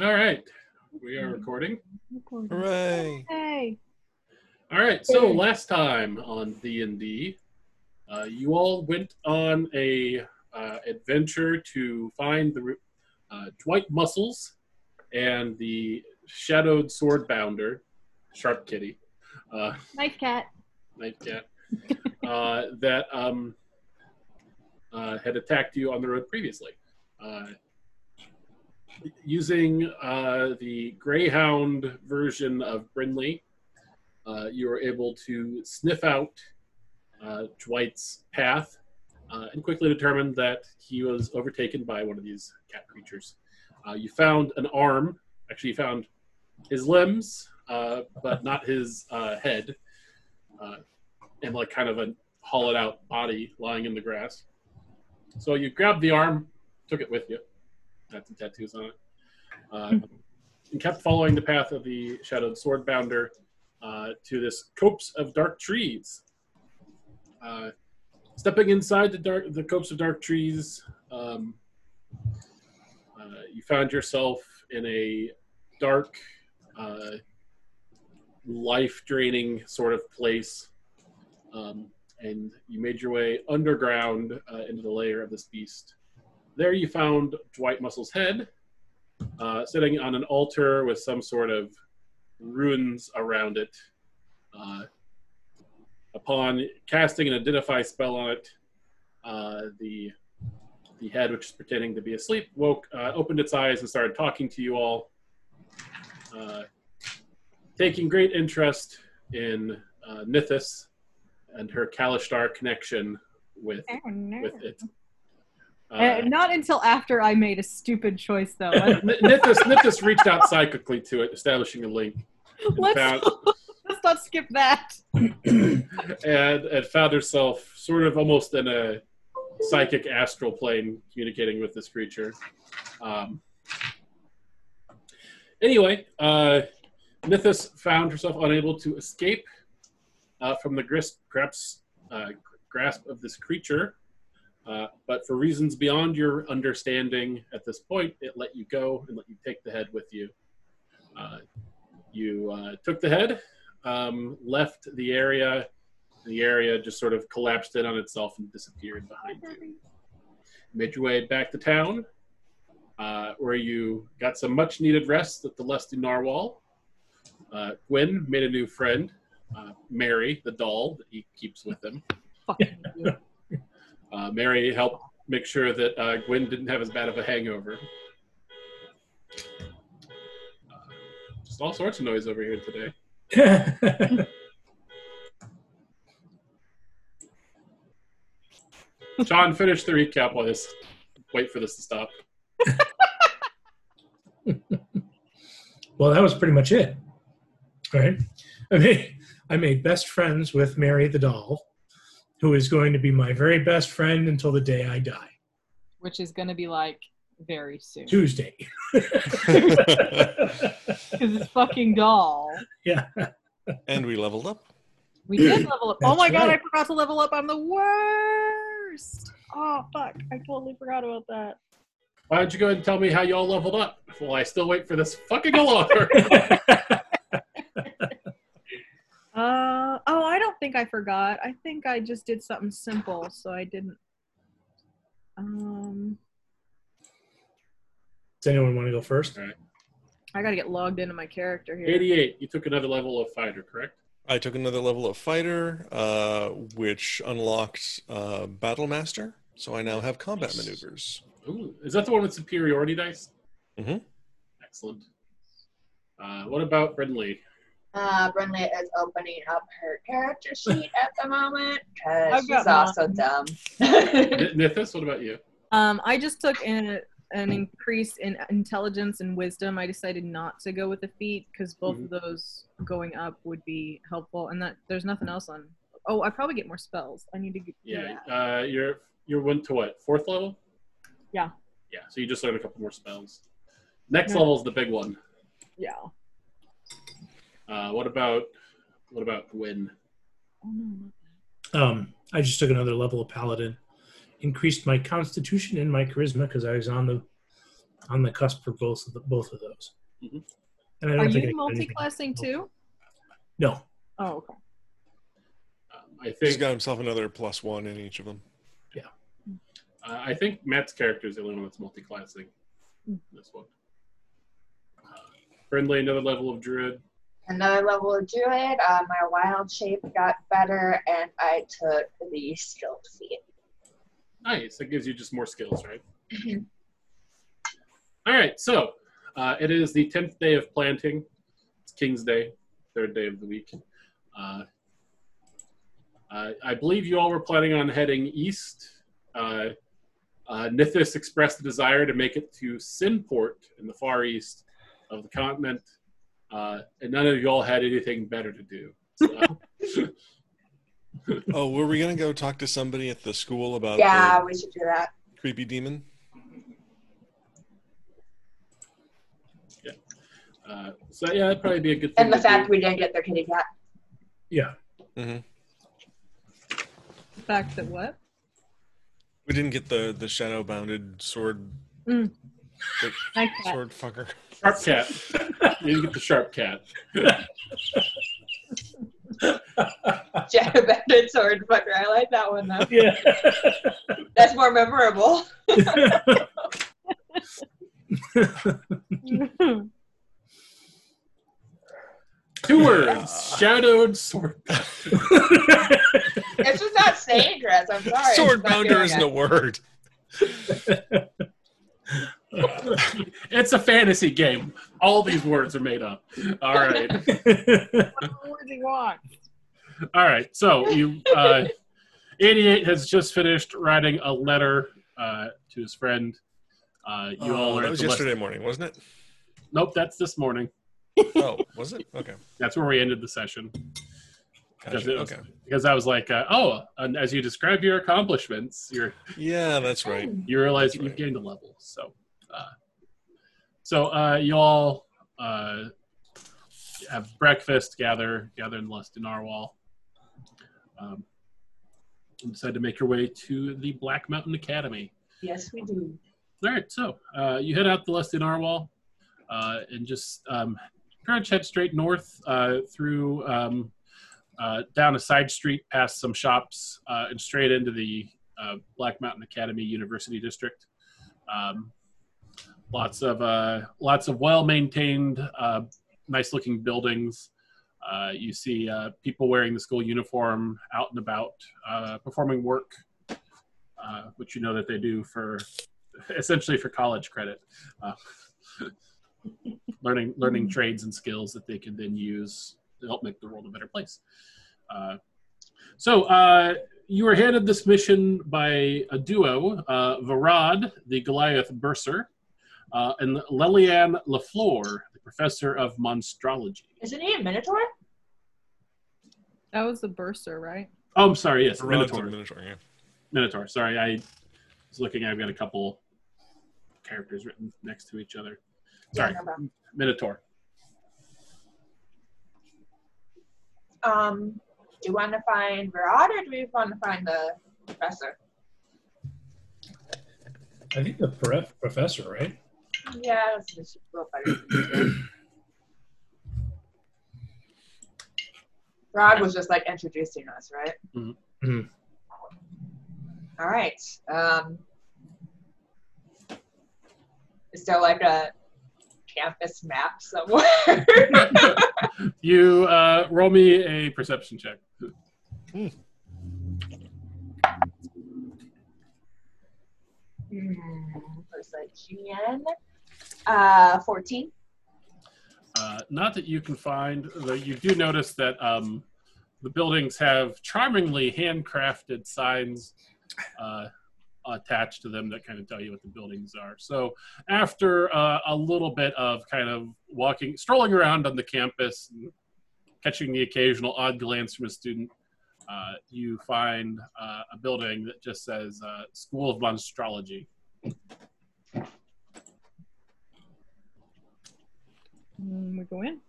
All right, we are recording. Hooray! Hey. All right, so last time on D and D, uh, you all went on a uh, adventure to find the uh, Dwight Muscles and the Shadowed sword bounder, Sharp Kitty, uh, Nice cat. Night Cat, uh, that um, uh, had attacked you on the road previously. Using uh, the Greyhound version of Brinley, uh, you were able to sniff out uh, Dwight's path uh, and quickly determined that he was overtaken by one of these cat creatures. Uh, you found an arm. Actually, you found his limbs, uh, but not his head, and like kind of a hollowed out body lying in the grass. So you grabbed the arm, took it with you. Had some tattoos on it. Uh, and kept following the path of the shadowed swordbounder uh, to this copse of dark trees. Uh, stepping inside the dark, the copse of dark trees, um, uh, you found yourself in a dark, uh, life-draining sort of place, um, and you made your way underground uh, into the lair of this beast. There, you found Dwight Muscle's head, uh, sitting on an altar with some sort of runes around it. Uh, upon casting an identify spell on it, uh, the the head, which is pretending to be asleep, woke, uh, opened its eyes, and started talking to you all, uh, taking great interest in uh, Nithis and her Kalashtar connection with Oh, no. with it. Uh, not until after I made a stupid choice, though. Nithis, Nithis reached out psychically to it, establishing a link, let's, found, let's not skip that. and, and found herself sort of almost in a psychic astral plane communicating with this creature. Um, anyway, uh, Nithis found herself unable to escape uh, from the grasp, grasp, uh, grasp of this creature, uh, but for reasons beyond your understanding at this point, it let you go and let you take the head with you. Uh, you uh, took the head, um, left the area. The area just sort of collapsed in on itself and disappeared behind you. Made your way back to town, uh, where you got some much needed rest at the Lusty Narwhal. Uh, Gwyn made a new friend, uh, Mary, the doll that he keeps with him. Uh, Mary helped make sure that uh, Gwyn didn't have as bad of a hangover. Uh, just all sorts of noise over here today. John, finish the recap while this. Wait for this to stop. well, that was pretty much it. Right? I made I made best friends with Mary the doll, who is going to be my very best friend until the day I die. Which is going to be like very soon. Tuesday. Because it's fucking doll. yeah. and we leveled up. We did level up. Oh That's my god, I forgot to level up. I'm the worst. Oh, fuck. I totally forgot about that. Why don't you go ahead and tell me how y'all leveled up while I still wait for this fucking alarm? Uh oh, I don't think I forgot. I think I just did something simple, so I didn't. Um, Does anyone want to go first? I gotta get logged into my character here. 88. You took another level of fighter, correct? I took another level of fighter, uh, which unlocked uh, Battle Master. So I now have combat maneuvers. Ooh, is that the one with superiority dice? Mhm. Excellent. Uh, what about Brinley? Uh, Brinley is opening up her character sheet at the moment because I've she's got also mine. dumb. N- Nithis, what about you? Um, I just took an, an increase in intelligence and wisdom. I decided not to go with the feat because both of those going up would be helpful, and that there's nothing else on. Oh, I probably get more spells. I need to get. do Yeah, uh, you're you're went to what fourth level? Yeah. Yeah, so you just learned a couple more spells. Next Yeah. level is the big one. Yeah. Uh, what about what about Gwyn? Oh. Um, I just took another level of paladin, increased my constitution and my charisma because I was on the on the cusp for both of the, both of those. Mhm. And I Are don't think you I can do anything- multi-classing too? No. Oh, okay. Um, I He's think got himself another plus one in each of them. uh, I think Matt's character is the only one that's multi-classing. Hmm. This one. Uh, friendly, another level of druid. Another level of druid. Uh, my wild shape got better, and I took the skilled feat. Nice. That gives you just more skills, right? Mhm. All right. So uh, it is the tenth day of planting. It's King's Day, third day of the week. Uh, uh, I believe you all were planning on heading east. Uh, uh, Nithis expressed a desire to make it to Sinport in the far east of the continent, uh, and none of you all had anything better to do. So, Oh, were we gonna go talk to somebody at the school about Yeah, the we should do that. creepy demon? uh, so yeah, it'd probably be a good thing. And the to fact do. we didn't get their kitty cat. Yeah. Mm-hmm. The fact that what? We didn't get the the shadow bounded sword Mm. The cat. sword fucker. Sharp cat. you didn't get the sharp cat. Jack Bandit sword fucker. I like that one though. Yeah. That's more memorable. Two words: shadowed sword. It's just not dangerous. I'm sorry. sword bounder isn't a word. it's a fantasy game. All these words are made up. All right. what do you want? All right. So you, uh, 88 has just finished writing a letter uh, to his friend. Uh, you all Oh, are that was yesterday West- morning, wasn't it? Nope, that's this morning. Oh, was it? Okay. That's where we ended the session. Because Gotcha. was- Okay. Because I was like, uh, oh, and as you describe your accomplishments, you're Yeah, that's right. you realize That's you've right. gained a level. So, so uh, you all uh, have breakfast, gather, gather in Lust in Narwhal, um, and decide to make your way to the Black Mountain Academy. Yes, we do. All right, so uh, you head out the Lust in Narwhal, uh, and just um, pretty much head straight north uh, through um, uh, down a side street, past some shops, uh, and straight into the uh, Black Mountain Academy University District. Um, lots of uh, lots of well maintained, uh, nice looking buildings. Uh, you see uh, people wearing the school uniform out and about, uh, performing work, uh, which you know that they do for essentially for college credit, uh, learning learning trades and skills that they can then use to help make the world a better place. Uh, so uh, you were handed this mission by a duo, uh, Varad, the Goliath Bursar, uh, and Leliane Lafleur, the professor of monstrology. Isn't he a minotaur? That was the bursar, right? Oh, I'm sorry. Yes, Minotaur. Minotaur, yeah. Minotaur. Sorry, I was looking. I've got a couple characters written next to each other. Sorry, Yeah. Minotaur. Um, do you want to find Virad or do we want to find the professor? I think the prof- professor, right? Just better. Rod was just like introducing us, right? Mhm. Mhm. All right. Um, is there like a campus map somewhere? You uh, roll me a perception check. Hmm, perception. Uh, 14. Uh, not that you can find, though you do notice that um, the buildings have charmingly handcrafted signs uh, attached to them that kind of tell you what the buildings are. So after uh, a little bit of kind of walking, strolling around on the campus, and catching the occasional odd glance from a student, uh, you find uh, a building that just says uh, School of Monstrology. Mm, we go in.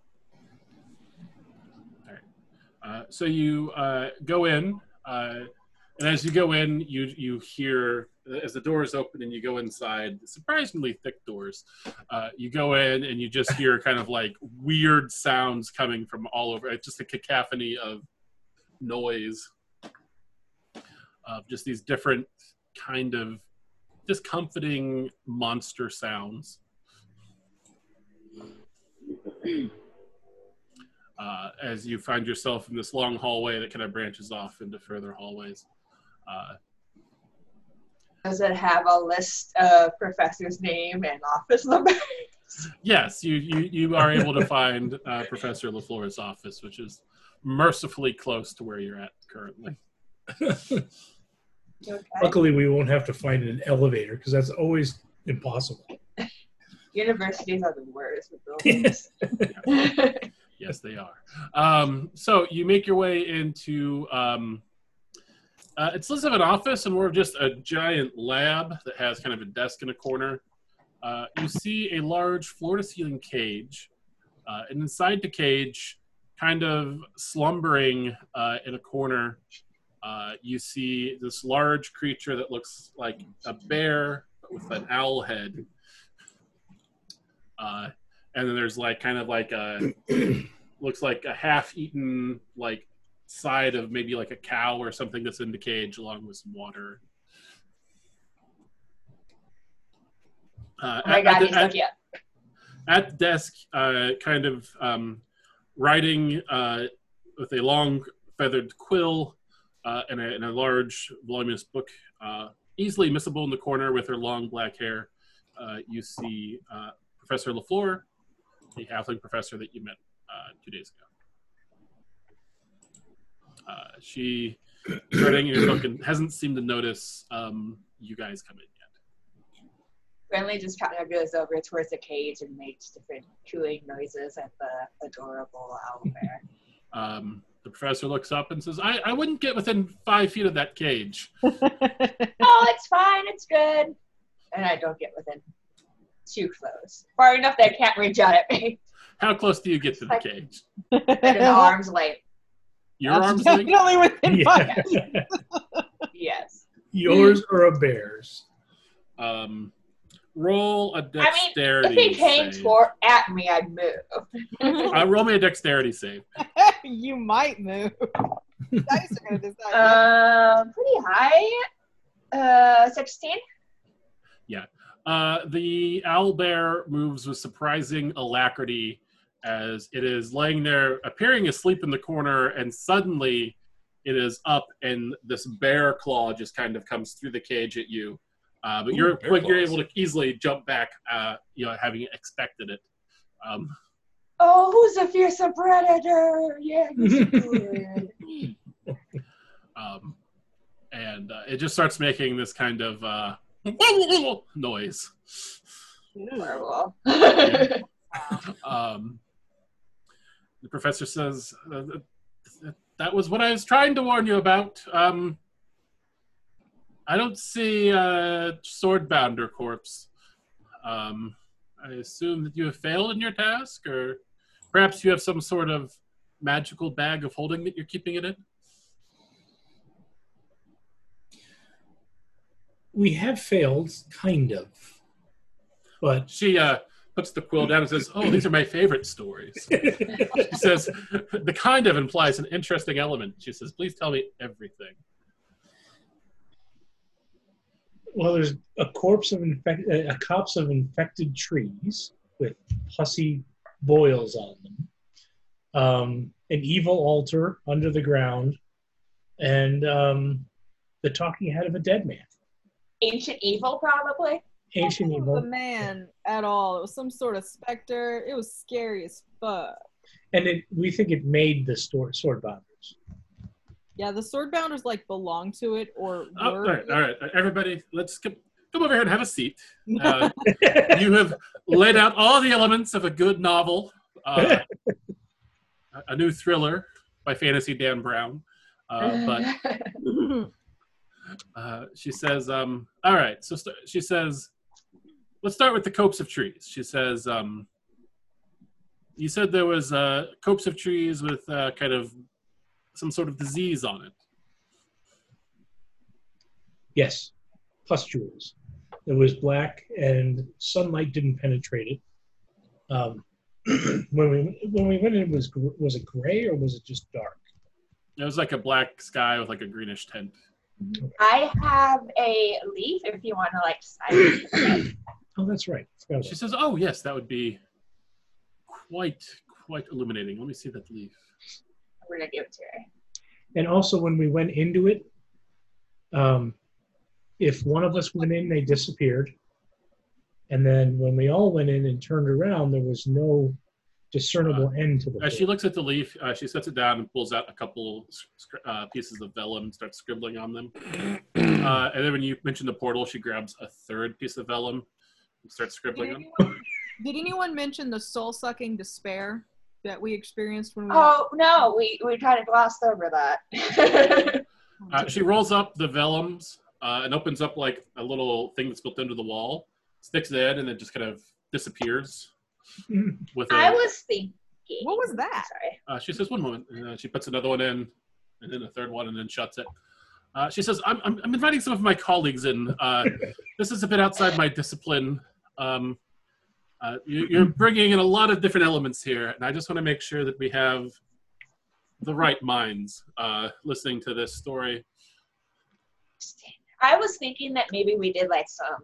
Uh, so you uh, go in, uh, and as you go in, you you hear as the doors open and you go inside, surprisingly thick doors, uh, you go in and you just hear kind of like weird sounds coming from all over. It's just a cacophony of noise of just these different kind of discomforting monster sounds. Uh, as you find yourself in this long hallway that kind of branches off into further hallways. Uh, Does it have a list of professor's name and office number? yes, you, you, you are able to find uh, Professor LaFleur's office, which is mercifully close to where you're at currently. okay. Luckily, we won't have to find an elevator because that's always impossible. Universities are the worst with buildings. Yes, they are. Um, so you make your way into. Um, uh, it's less of an office and more of just a giant lab that has kind of a desk in a corner. Uh, you see a large floor-to-ceiling cage, uh, and inside the cage, kind of slumbering uh, in a corner, uh, you see this large creature that looks like a bear but with an owl head. Uh, and then there's like kind of like a looks like a half-eaten like side of maybe like a cow or something that's in the cage along with some water. Uh, oh my at- god, at the- at- like, at the desk, uh, kind of um, writing uh, with a long feathered quill uh, and, a, and a large voluminous book, uh, easily missable in the corner with her long black hair. Uh, you see uh, Professor Lafleur, the halfling professor that you met uh, two days ago. Uh, she is writing in her book and hasn't seemed to notice um, you guys come in yet. Friendly just kind of goes over towards the cage and makes different cooing noises at the adorable owlbear. Um, the professor looks up and says, I, I wouldn't get within five feet of that cage. oh, it's fine, it's good. And I don't get within too close. Far enough that I can't reach out at me. How close do you get to the cage? At an arm's length. Your That's arm's length? definitely within five. Yes. Yours or a bear's? Um, roll a I mean, dexterity if he came save. toward at me, I'd move. Uh, roll me a dexterity save. you might move. Dice are gonna decide. Uh, pretty high. Uh, 16? Uh, the owl bear moves with surprising alacrity as it is laying there, appearing asleep in the corner, and suddenly it is up, and this bear claw just kind of comes through the cage at you. Uh, but Ooh, you're bear quick, you're able to easily jump back, uh, you know, having expected it. Um, Oh, who's a fearsome predator? Yeah, um, and uh, it just starts making this kind of uh, noise. Horrible. Um, the professor says, uh, "That was what I was trying to warn you about. Um, I don't see a swordbounder corpse. Um, I assume that you have failed in your task, or perhaps you have some sort of magical bag of holding that you're keeping it in." We have failed, kind of. But She uh, puts the quill down and says, "Oh, these are my favorite stories." she says, "The kind of implies an interesting element." She says, "Please tell me everything." well, there's a corpse of infect, a copse of infected trees with pussy boils on them, um, an evil altar under the ground, and um, the talking head of a dead man. Ancient evil, probably. Ancient evil, the man at all. It was some sort of specter. It was scary as fuck. and it, we think it made the sword swordbounders. Yeah, the swordbounders like belong to it or Oh, all were. right, all right, everybody, let's come, come over here and have a seat. Uh, you have laid out all the elements of a good novel, uh, a- a new thriller by Fantasy Dan Brown. Uh, but uh, she says, um, "All right." So st- she says, "Let's start with the copse of trees." She says, um, "You said there was uh, copse of trees with uh, kind of some sort of disease on it." yes, pustules. It was black, and sunlight didn't penetrate it. Um, when we when we went in, was was it gray or was it just dark? It was like a black sky with like a greenish tint. I have a leaf if you want to like slide. Oh, that's right. She says, "Oh yes, that would be quite quite illuminating. Let me see that leaf." We're gonna give it to her. And also, when we went into it, um, if one of us went in, they disappeared. And then when we all went in and turned around, there was no discernible end to the. As she looks at the leaf, uh, she sets it down and pulls out a couple uh, pieces of vellum, and starts scribbling on them. Uh, and then when you mention the portal, she grabs a third piece of vellum and starts Did scribbling on. anyone, did anyone mention the soul sucking despair that we experienced when we? Oh no, we we kind of glossed over that. Uh, she rolls up the vellums uh, and opens up like a little thing that's built into the wall, sticks it in, and then just kind of disappears. With a, I was thinking. What was that? Sorry. Uh, she says, "One moment." And, uh, she puts another one in, and then a third one, and then shuts it. Uh, she says, I'm, "I'm I'm inviting some of my colleagues in. Uh, this is a bit outside my discipline. Um, uh, you, you're bringing in a lot of different elements here, and I just want to make sure that we have the right minds uh, listening to this story." I was thinking that maybe we did like some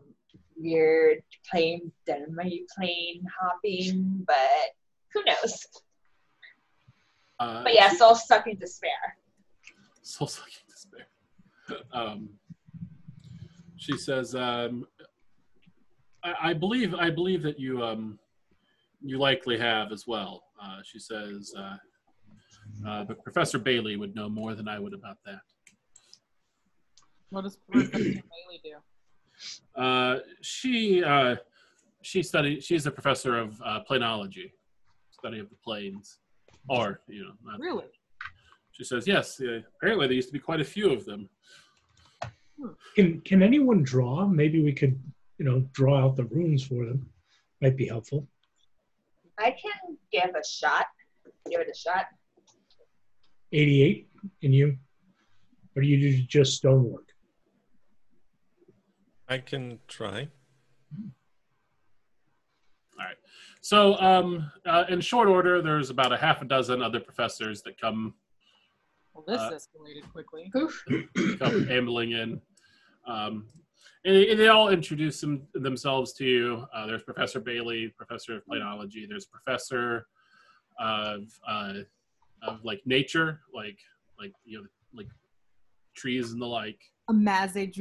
weird plane dynamite plane hopping, but who knows? Uh, But yeah, she- soul stuck in despair. soul sucking despair. Um, she says, um, I, "I believe, I believe that you, um, you likely have as well." Uh, she says, uh, uh, "But Professor Bailey would know more than I would about that." What does Professor Bailey do? Uh, she, uh, she studied. She's a professor of uh, planology, study of the planes, or you know, not- Really? She says, "Yes. Uh, apparently, there used to be quite a few of them." Can Can anyone draw? Maybe we could, you know, draw out the runes for them. Might be helpful. I can give a shot. Give it a shot. Eighty-eight. Can you? Or do you do just stonework? I can try. All right. So, um, uh, in short order, there's about a half a dozen other professors that come Well, this Uh, escalated quickly. come ambling in. Um, and, they, and they all introduce them, themselves to you. Uh, there's Professor Bailey, Professor of Planology. There's Professor of uh, of like nature, like like you know like trees and the like. A maze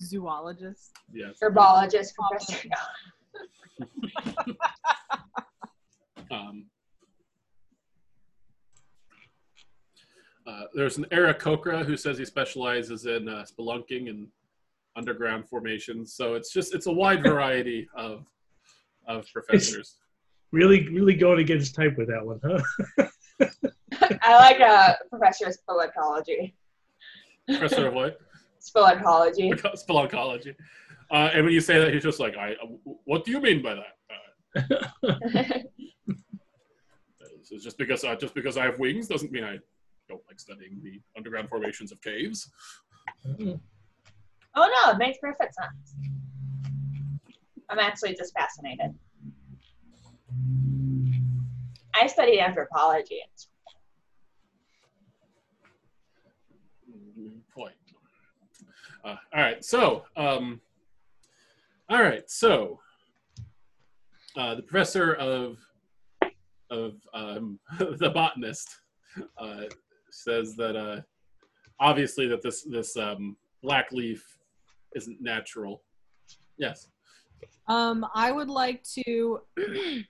zoologist. Yes. Herbologist, professor. Um, uh, there's an Aarakocra who says he specializes in uh, spelunking and underground formations. So it's just it's a wide variety of of professors. Really, really going against type with that one, huh? I like uh, professor of speleology. Professor of what? Speleology. Spelunkology. Uh, and when you say that, he's just like, "I. uh, What do you mean by that? Uh, it's just because uh, just because I have wings doesn't mean I don't like studying the underground formations of caves." oh no, it makes perfect sense. I'm actually just fascinated. I studied anthropology. Mm, Point. Uh, all right. So, um, all right. So, uh, the professor of of um, the botanist uh, says that uh, obviously that this this um, black leaf isn't natural. Yes. Um, I would like to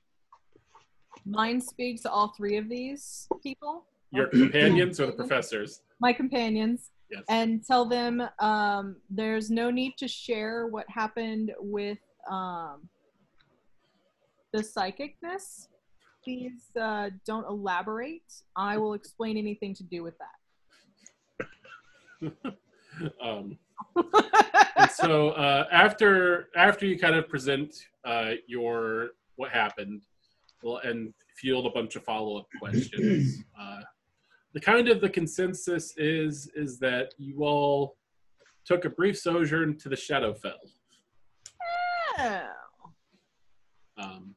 mind speak to all three of these people, Your companions or the professors? my companions, Yes. and tell them um, there's no need to share what happened with um, the psychicness. Please uh, don't elaborate. I will explain anything to do with um, that. and so uh, after after you kind of present uh, your what happened well, and field a bunch of follow up questions, uh, the kind of the consensus is is that you all took a brief sojourn to the Shadowfell. Oh. Um,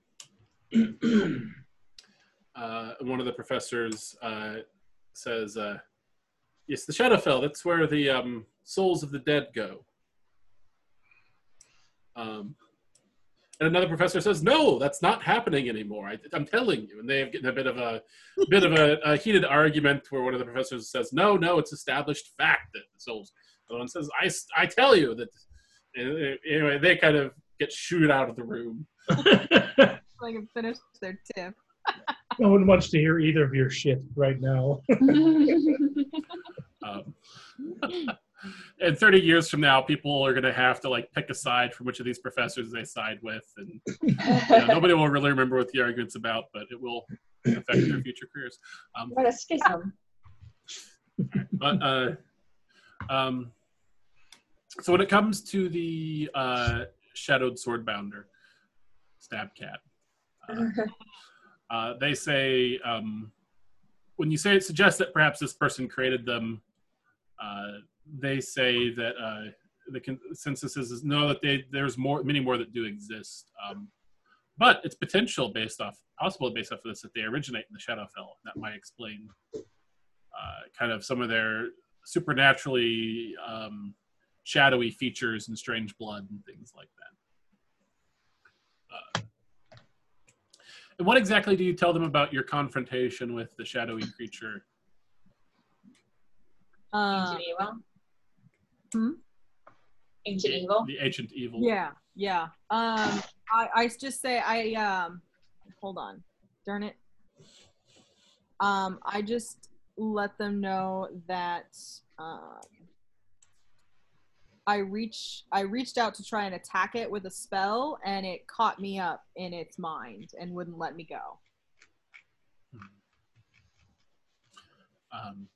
uh, one of the professors uh, says, uh, "Yes, the Shadowfell. That's where the um, souls of the dead go." Um, and another professor says, "No, that's not happening anymore. I, I'm telling you." And they have getting a bit of a bit of a, a heated argument where one of the professors says, "No, no, it's established fact that the souls." The one says, "I, s- I tell you that." Uh, anyway, they kind of get shooed out of the room. So I can finish their tip. no one wants to hear either of your shit right now. Um, and 30 years from now, people are going to have to like pick a side from which of these professors they side with, and you know, nobody will really remember what the argument's about, but it will affect their future careers. Um, what a schism. but uh, um, so when it comes to the uh, shadowed swordbounder, stab cat, uh, uh, they say um, when you say it suggests that perhaps this person created them, uh, they say that uh, the consensus is, is no that they there's more many more that do exist. Um, but it's potential based off possible based off of this that they originate in the Shadowfell. That might explain uh, kind of some of their supernaturally um, shadowy features and strange blood and things like that. Uh, and what exactly do you tell them about your confrontation with the shadowy creature? Uh, Ancient evil. Hmm? Ancient evil. The ancient evil. yeah, yeah. Um, I, I just say I um, hold on, darn it. Um, I just let them know that um, I reach I reached out to try and attack it with a spell, and it caught me up in its mind and wouldn't let me go. Um,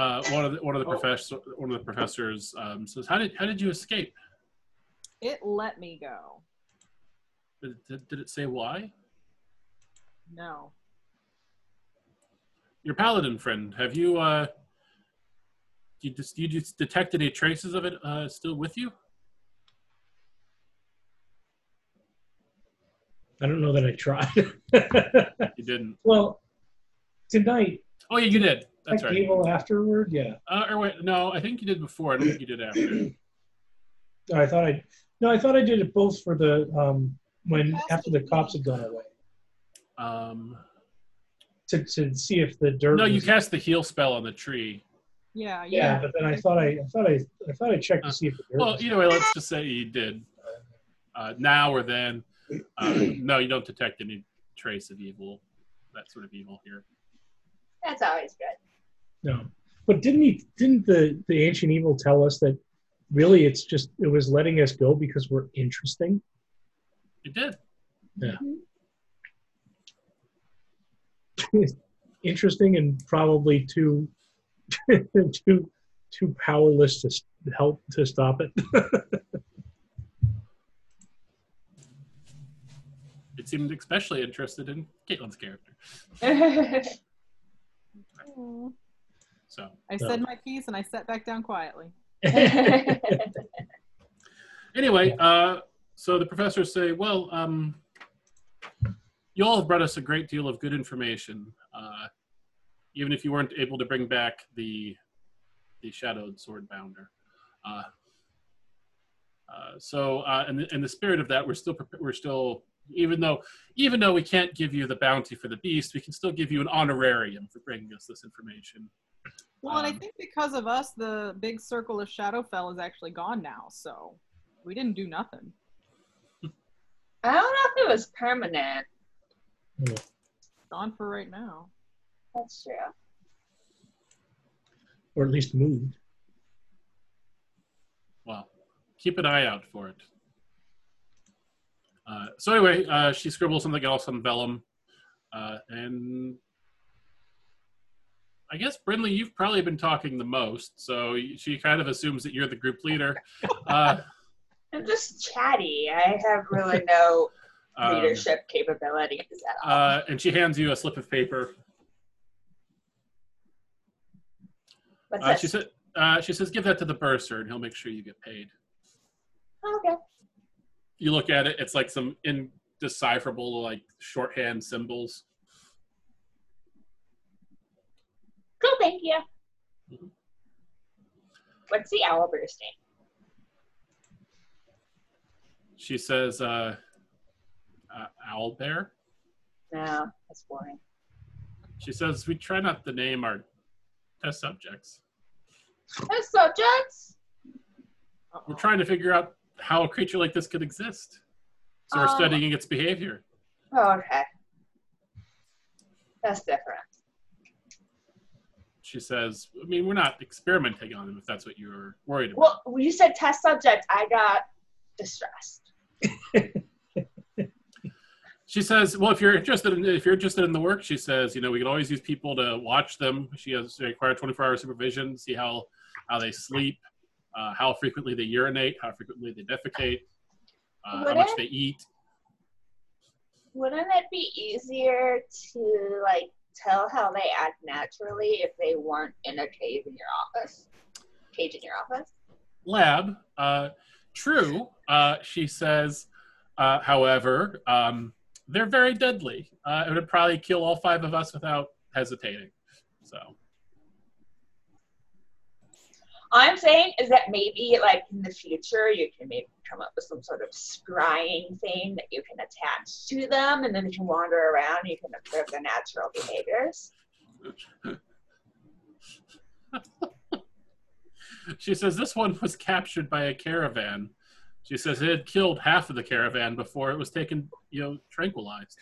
uh, one of the one of the professor one of the professors um, says, "How did how did you escape? It let me go. Did, did, did it say why? No. Your paladin friend, have you uh, you just you just detect any traces of it uh, still with you? I don't know that I tried. You didn't. well, tonight, Oh yeah, you did. That's I right. cable afterward. Yeah, Uh, or wait, no, I think you did before. I don't think you did after. I thought I no, I thought I did it both for the um when after the cops had gone away Um, to, to see if the dirt. no, you was- cast the heal spell on the tree. Yeah, Yeah, yeah. but then I thought I, I thought I, I thought I checked to see if the dirt. Well, was- either way, let's just say you did. Uh, now or then. Uh, no, you don't detect any trace of evil, that sort of evil here. That's always good. No, but didn't he? Didn't the the ancient evil tell us that really it's just it was letting us go because we're interesting? It did. Yeah. interesting and probably too too too powerless to help to stop it. It seemed especially interested in Caitlin's character. Aw. So, I said my piece and I sat back down quietly. anyway, uh, so the professors say, well, um, you all have brought us a great deal of good information, uh, even if you weren't able to bring back the the shadowed sword bounder. Uh, uh, so, uh, in, the, in the spirit of that, we're still we're still even though even though we can't give you the bounty for the beast, we can still give you an honorarium for bringing us this information. Well, and I Um, think because of us, the big circle of Shadowfell is actually gone now, so we didn't do nothing. I don't know if it was permanent. Gone for right now. That's true. or at least moved. Well, keep an eye out for it. Uh, so anyway, uh, she scribbles something else on vellum, uh, and I guess Brindley, you've probably been talking the most, so she kind of assumes that you're the group leader. Uh, I'm just chatty. I have really no um, leadership capabilities at all. uh, and she hands you a slip of paper. What's Uh, she said, uh, she says, give that to the bursar and he'll make sure you get paid. Okay. You look at it, it's like some indecipherable, like shorthand symbols. Cool, thank you. What's the owl bursting? She says, uh, uh, owl bear. No, that's boring. She says, we try not to name our test subjects. Test subjects? We're trying to figure out how a creature like this could exist. So we're Um, studying its behavior. Oh, okay. That's different. She says, I mean, we're not experimenting on them if that's what you're worried about. Well, when you said test subject, I got distressed. She says, "Well, if you're interested in if you're interested in the work, she says, you know, we can always use people to watch them. She has required 24 hour supervision, see how how they sleep, uh, how frequently they urinate, how frequently they defecate, uh, how much they eat. Wouldn't it be easier to like tell how they act naturally if they weren't in a cave in your office? Cage in your office? Lab, uh, true. Uh, she says, uh, however, um, they're very deadly. Uh, it would probably kill all five of us without hesitating. So." All I'm saying is that maybe like in the future you can maybe come up with some sort of scrying thing that you can attach to them and then they can wander around and you can observe their natural behaviors. She says this one was captured by a caravan. She says it had killed half of the caravan before it was taken, you know, tranquilized.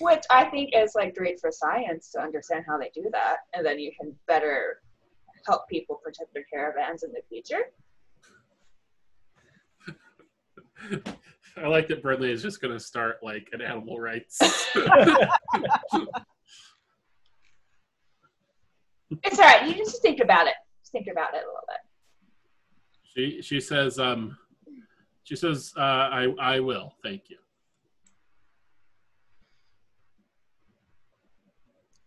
Which I think is like great for science to understand how they do that, and then you can better help people protect their caravans in the future. I like that Bradley is just going to start like an animal rights. It's all right. You just think about it. Just think about it a little bit. she she says um she says uh, I I will thank you.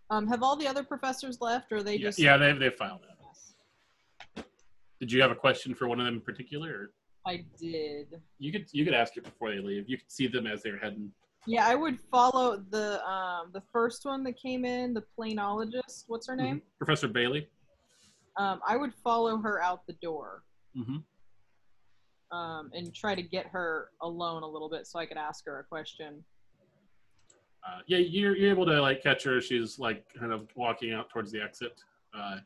Um, have all the other professors left, or are they Yeah, just? yeah they they filed it. Did you have a question for one of them in particular? Or I did. you could you could ask it before they leave. You could see them as they're heading. Yeah, I would follow the um the first one that came in, the planologist. What's her name? Professor Bailey. Um, I would follow her out the door. Mm-hmm. Um, and try to get her alone a little bit so I could ask her a question. uh, yeah, you're, you're able to like catch her. She's like kind of walking out towards the exit, uh,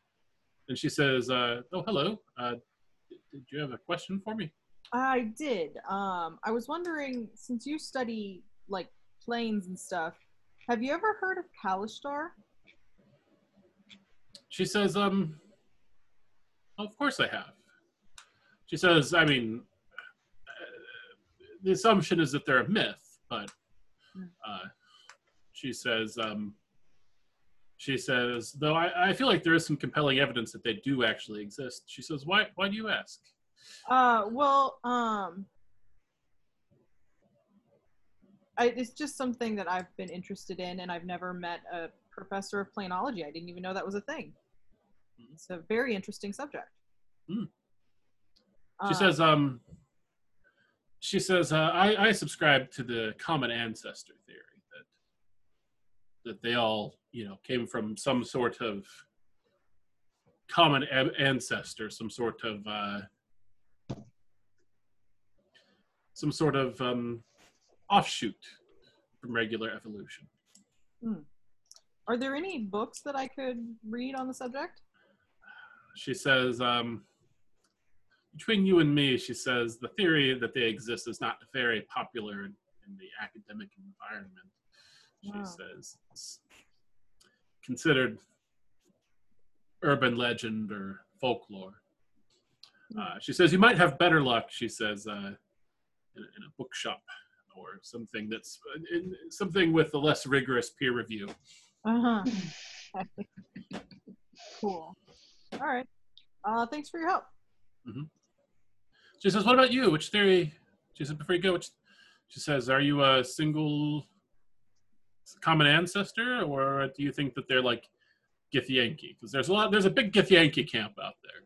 and she says, uh, "Oh, hello. Uh, did, did you have a question for me?" I did. Um, I was wondering, since you study like planes and stuff, have you ever heard of Kalashtar? She says, "Um, of course I have." She says, "I mean, uh, the assumption is that they're a myth, but uh, she says, um, she says, though I, I feel like there is some compelling evidence that they do actually exist." She says, "Why? Why do you ask?" Uh, well, um, I, it's just something that I've been interested in, and I've never met a professor of planology. I didn't even know that was a thing. It's a very interesting subject. Uh, She says, um, she says, uh, I, I subscribe to the common ancestor theory that they all, you know, came from some sort of common ancestor, some sort of uh, some sort of um, offshoot from regular evolution. Are there any books that I could read on the subject? She says, um, between you and me, she says, the theory that they exist is not very popular in, in the academic environment. She Wow. says it's considered urban legend or folklore. Uh, she says you might have better luck. She says uh, in, in a bookshop or something that's in, something with a less rigorous peer review. Uh huh. cool. All right. Uh, thanks for your help. She says, "What about you? Which theory?" She says, "Before you go, which?" She says, "Are you a single common ancestor, or do you think that they're like Githyanki? Because there's a lot. There's a big Githyanki camp out there."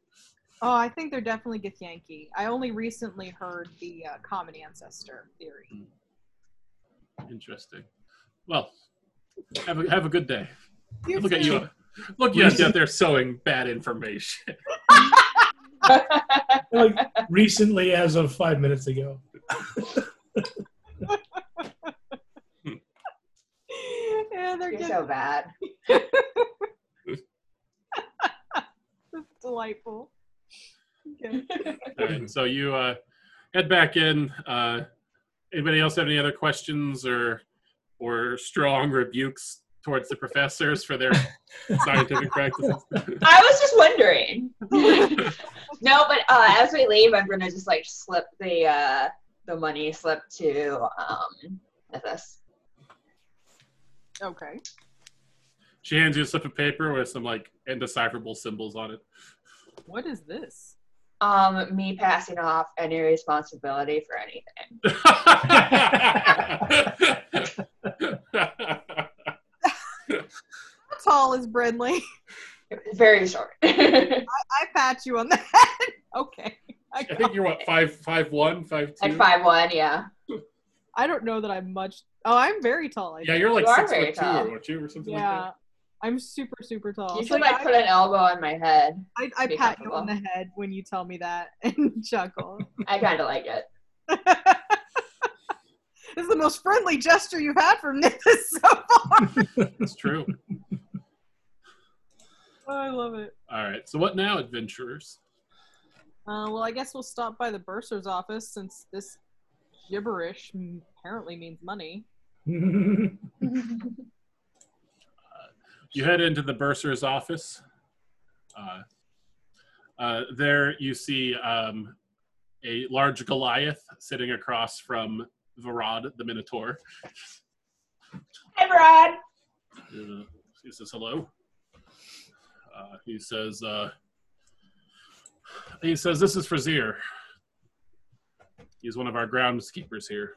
Oh, I think they're definitely Githyanki. I only recently heard the uh, common ancestor theory. Interesting. Well, have a have a good day. You Look at you. Look at you out there sowing bad information. Like recently, as of five minutes ago. yeah, they're You're good. so bad. delightful. Okay. All right, so you uh, head back in. Uh, anybody else have any other questions or or strong rebukes towards the professors for their scientific practices? I was just wondering. no, but uh, as we leave, I'm gonna just like slip the uh, the money slip to um this. Okay. she hands you a slip of paper with some like indecipherable symbols on it. What is this? Um, me passing off any responsibility for anything. How tall is Brenly? Very short. I pat you on the head. Okay. I, I think you're what five five one five two. like five one, yeah. I don't know that I'm much. Oh, I'm very tall. I Yeah, think. you're like You six foot two, tall. aren't you, or something Yeah. like I'm super, super tall. You should yeah, like put an elbow on my head. I, I, I pat you on the head when you tell me that and chuckle. I kind of like it. this is the most friendly gesture you've had from Nithis so far. It's true. Oh, I love it. All right. So what now, adventurers? Uh, well, I guess we'll stop by the bursar's office since this gibberish apparently means money. You head into the bursar's office. Uh, uh, there you see um, a large Goliath sitting across from Varad the Minotaur. Hey, Brad. Uh, he says hello. Uh, he says, uh, he says, this is Frazier. He's one of our groundskeepers here.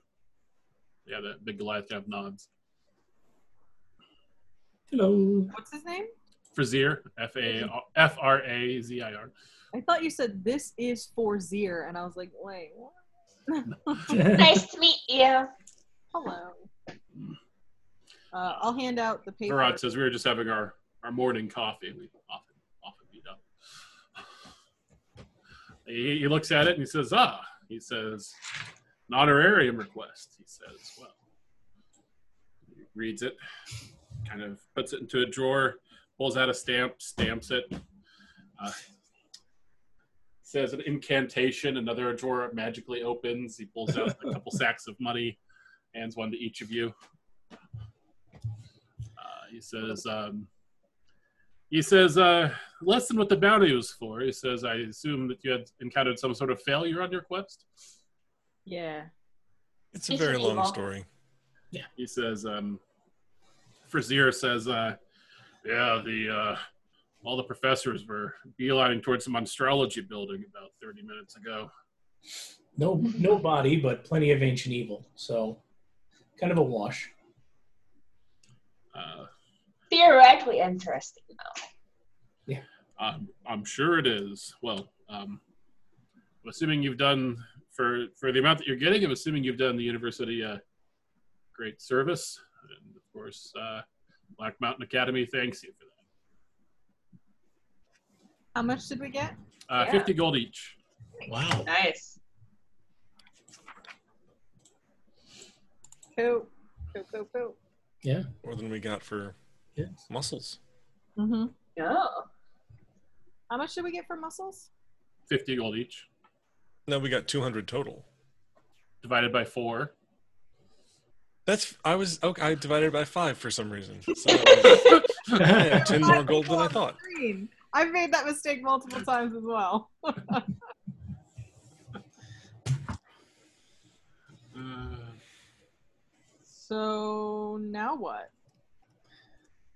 Yeah, that big Goliath kind of nods. Hello. What's his name? Frazier, F A F R A Z I R. I thought you said this is for Zir, and I was like, wait, what? Nice to meet you. Hello. Uh, I'll hand out the paper. Varad says we were just having our, our morning coffee. We often often meet up. He, he looks at it and he says, "Ah," he says, "an honorarium request." He says, "Well," he reads it, kind of puts it into a drawer, pulls out a stamp, stamps it. Uh, says an incantation. Another drawer magically opens. He pulls out a couple sacks of money, hands one to each of you. Uh, he says, um, he says, uh, less than what the bounty was for. He says, I assume that you had encountered some sort of failure on your quest. Yeah. It's a very long evil. story. He says, um, Frazier says, uh, yeah, the uh, all the professors were beelining towards some astrology building about 30 minutes ago. No, no body, but plenty of ancient evil. So, kind of a wash. Uh, Theoretically interesting, though. I'm, I'm sure it is. Well, um, I'm assuming you've done for for the amount that you're getting. I'm assuming you've done the university uh, great service, and of course, uh, Black Mountain Academy thanks you for that. How much did we get? Uh, Yeah. 50 gold each. Wow. Nice. Cool. Cool, cool, cool. Yeah. More than we got for Yes. muscles. Mm-hmm. Oh. How much did we get for muscles? 50 gold each, No, we got 200 total. divided by four. That's I was okay. I divided by five for some reason. So that I had ten more gold than I thought. Green. I've made that mistake multiple times as well. Uh, So now what?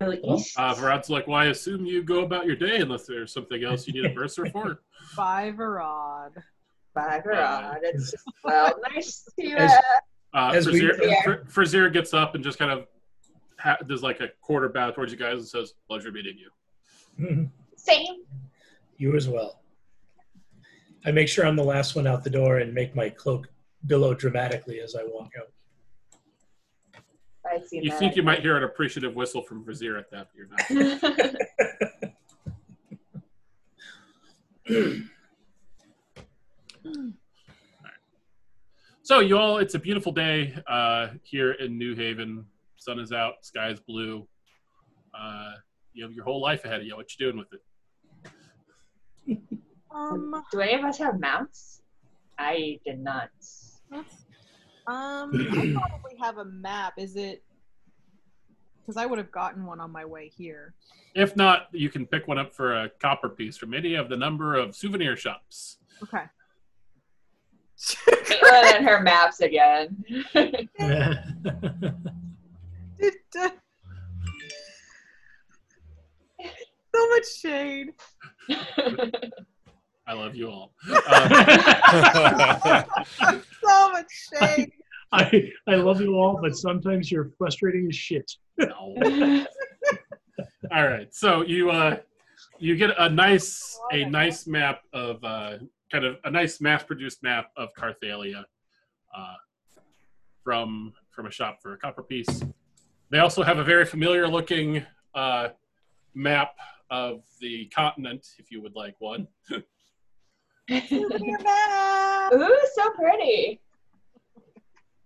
Release. uh, Varad's like, well, assume you go about your day unless there's something else you need a bursar for. Five a rod. Bye, Rod. It's just, well, nice to As- uh, Uh, As we- Yeah. Fr- Frazier gets up and just kind of ha- does like a quarter bow towards you guys and says, "Pleasure meeting you." same. you as well. I make sure I'm the last one out the door and make my cloak billow dramatically as I walk out. I see You that. think you might hear an appreciative whistle from Vizier at that, but you're not. So you all, it's a beautiful day uh, here in New Haven. Sun is out, sky is blue. Uh, you have your whole life ahead of you. What you doing with it? Um, Do any of us have mounts? I did not. that's- um, I probably have a map. Is it? Because I would have gotten one on my way here. If not, you can pick one up for a copper piece from any of the number of souvenir shops. Okay. Caitlin and her maps again. so much shade. I love you all. Um, so much shade. I I love you all, but sometimes you're frustrating as shit. All right. So you uh you get a nice a nice map of uh kind of a nice mass produced map of Carthalia uh from from a shop for a copper piece. They also have a very familiar looking uh map of the continent if you would like one. Souvenir. Ooh, so pretty.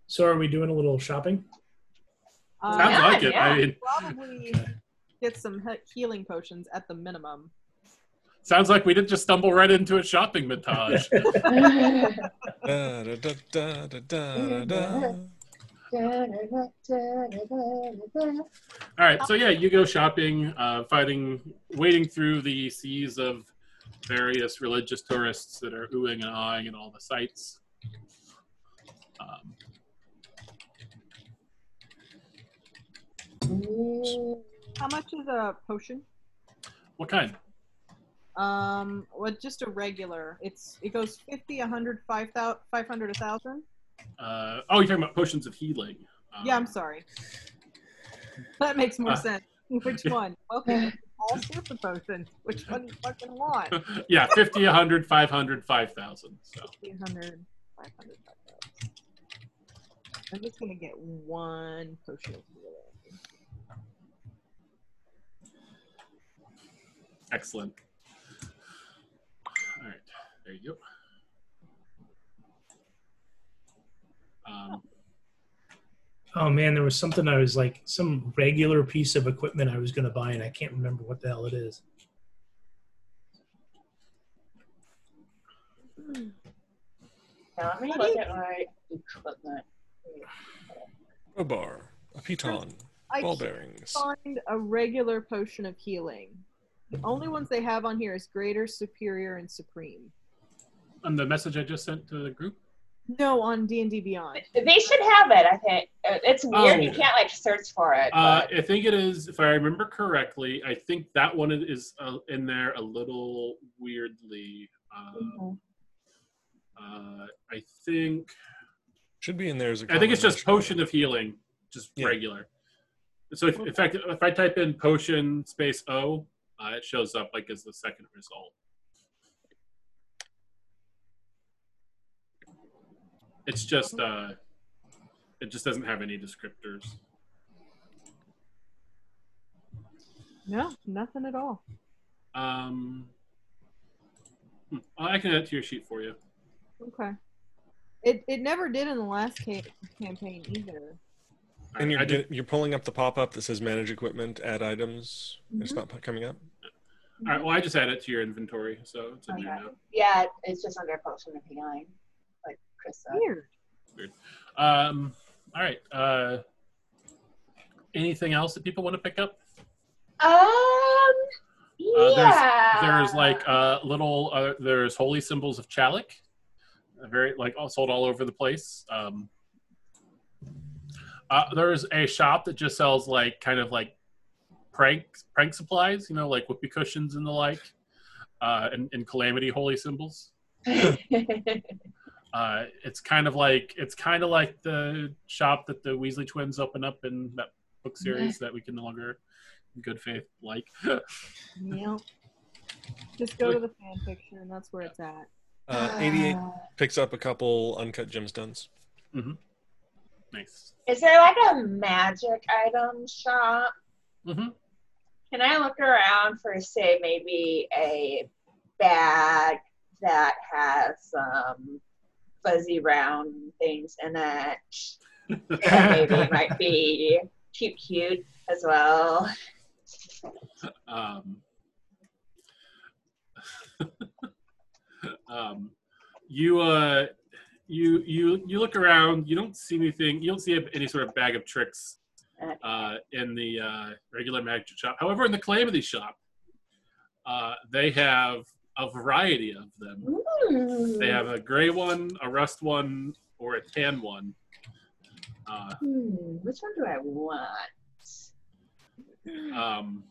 So are we doing a little shopping? Sounds Uh, Yeah, like it. I mean, probably get some healing potions at the minimum. sounds like we did just stumble right into a shopping montage. All right, so yeah, you go shopping, uh, fighting, wading through the seas of various religious tourists that are oohing and ahhing at all the sites. Um, How much is a potion? what kind? Um, well, just a regular. It's it goes 50, 100, 500, 500, 1000. Uh, oh, you're talking about potions of healing. Um, Yeah, I'm sorry. That makes more Uh, sense. Which one? Okay, all sorts of potions. Which one you fucking want? yeah, 50, 100, 500, 5,000. So 300, 500, 5,000. I'm just gonna get one potion of healing. excellent. All right, there you go. Um, Oh man, there was something I was like some regular piece of equipment I was going to buy, and I can't remember what the hell it is. Now let me look at my equipment. Crowbar, a piton, I ball can't bearings. find a regular potion of healing. The only ones they have on here is Greater, Superior, and Supreme. on the message I just sent to the group. No, on D and D Beyond. They should have it. I think it's weird. You Oh. can't like search for it. Uh, I think it is, if I remember correctly, I think that one is uh, in there a little weirdly. Uh, uh, I think Should be in there as a I think it's just potion of healing, just Yeah. regular. So if, in fact, if I type in potion space O, uh, it shows up like as the second result. It's just uh, it just doesn't have any descriptors. No, nothing at all. Um, hmm, I can add it to your sheet for you. Okay. It it never did in the last ca- campaign either. And you're, I did- you're pulling up the pop up that says manage equipment, add items. It's Mhm. not coming up. all right, well, I just add it to your inventory, so it's in there Okay. now. Yeah, it's just under potion of healing, like Chris said. Weird. Um, all right. Uh, anything else that people want to pick up? Um. Yeah. Uh, there's there's like uh, little uh, there's holy symbols of Chalik, uh, very like all sold all over the place. Um, uh, there's a shop that just sells like kind of like prank prank supplies, you know, like whoopee cushions and the like, uh, and, and calamity holy symbols. Uh, it's kind of like it's kind of like the shop that the Weasley twins open up in that book series that we can no longer, in good faith, like. Yep. Just go to the fan fiction, and that's where it's at. Uh, 88 picks up a couple uncut gemstones. Mm-hmm. Nice. Is there like a magic item shop? Mm-hmm. Can I look around for, say, maybe a bag that has some fuzzy round things in it? That maybe might be cute, cute as well. um, um, you uh, you you you look around. You don't see anything. You don't see any sort of bag of tricks uh, in the uh, regular magic shop. However, in the calamity shop, uh, they have a variety of them. Hmm. They have a gray one, a rust one, or a tan one. Uh, Hmm, which one do I want? Um,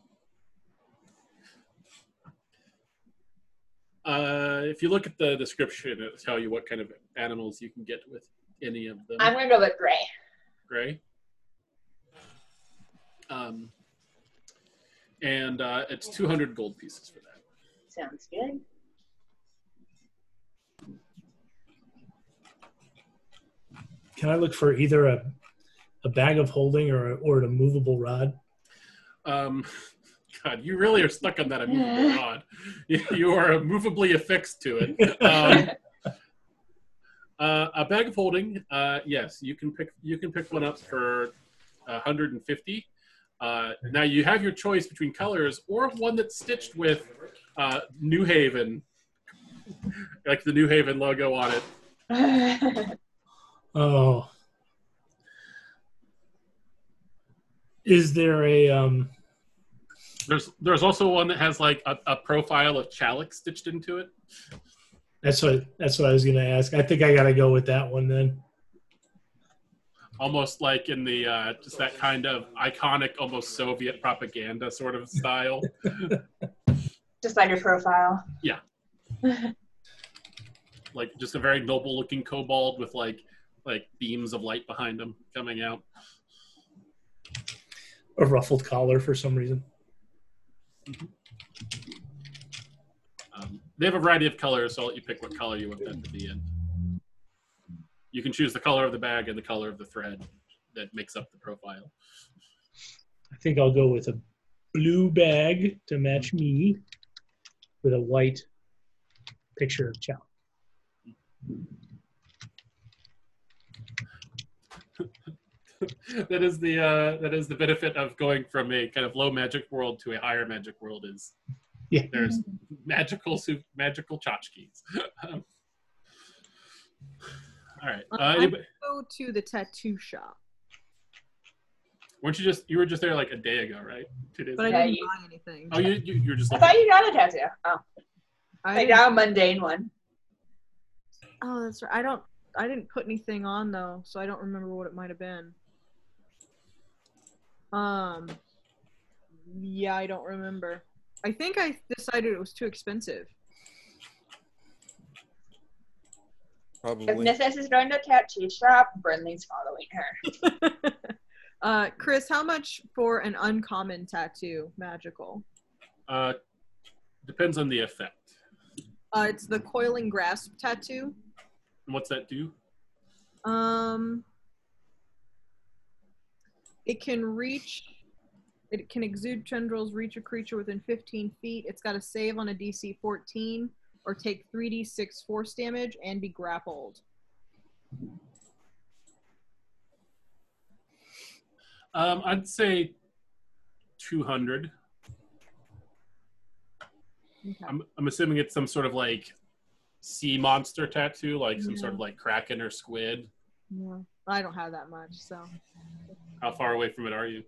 uh, if you look at the description, it'll tell you what kind of animals you can get with any of them. I'm gonna go with gray. Gray. Um, and uh, it's 200 gold pieces for that. Sounds good. Can I look for either a a bag of holding or or a movable rod? Um, God, you really are stuck on that immovable rod. You you are immovably affixed to it. Um, Uh, a bag of holding, uh, yes, you can pick. You can pick one up for 150. Uh, now you have your choice between colors or one that's stitched with uh, New Haven, like the New Haven logo on it. Oh. Is there a um There's there's also one that has like a, a profile of Chalik stitched into it. that's what that's what I was gonna ask. I think I gotta go with that one then. almost like in the uh, just that kind of iconic, almost Soviet propaganda sort of style. Just like your profile. Yeah. like just a very noble-looking kobold with like like beams of light behind him coming out. A ruffled collar for some reason. Um, they have a variety of colors, so I'll let you pick what color you want them to be in. You can choose the color of the bag and the color of the thread that makes up the profile. I think I'll go with a blue bag to match me with a white picture of Chow. that is the uh, that is the benefit of going from a kind of low magic world to a higher magic world is Yeah. there's magical su- magical tchotchkes. Um, all right. Uh, I go to the tattoo shop, weren't you just you were just there like a day ago, right? Two days. but I ago? Yeah, didn't you- buy anything. Oh, you you you were just. I thought you got a tattoo. Oh, I like didn't- a mundane one. oh, that's right. I don't. I didn't put anything on though, so I don't remember what it might have been. Um. Yeah, I don't remember. I think I decided it was too expensive. If Probably. Mrs. is going to a tattoo shop, Brinley's following her. uh, Chris, how much for an uncommon tattoo? Magical. Uh, depends on the effect. Uh, it's the coiling grasp tattoo. And what's that do? Um, it can reach. It can exude tendrils, reach a creature within 15 feet. It's got to save on a DC 14 or take 3d6 force damage and be grappled. Um, I'd say two hundred. Okay. I'm I'm assuming it's some sort of like sea monster tattoo, like some sort of like kraken or squid. Yeah. I don't have that much, so. How far away from it are you?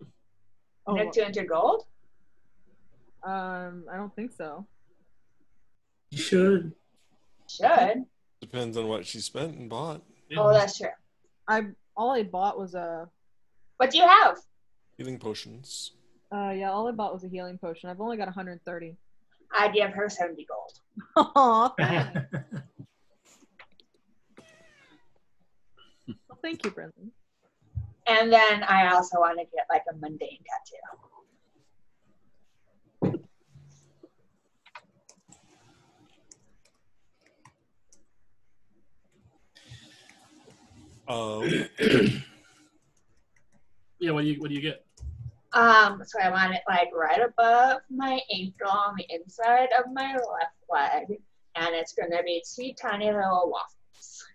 Oh, Nick 200 gold? um, I don't think so. You should. Should. Depends on what she spent and bought. Oh, that's true. I all I bought was a. What do you have? Healing potions. Uh, yeah, all I bought was a healing potion. I've only got 130. I give her 70 gold. Aw, well, thank you, Brendan. And then I also want to get like a mundane tattoo. Oh. Yeah, what do you what do you get? Um, so I want it like right above my ankle on the inside of my left leg, and it's gonna be two tiny little waffles.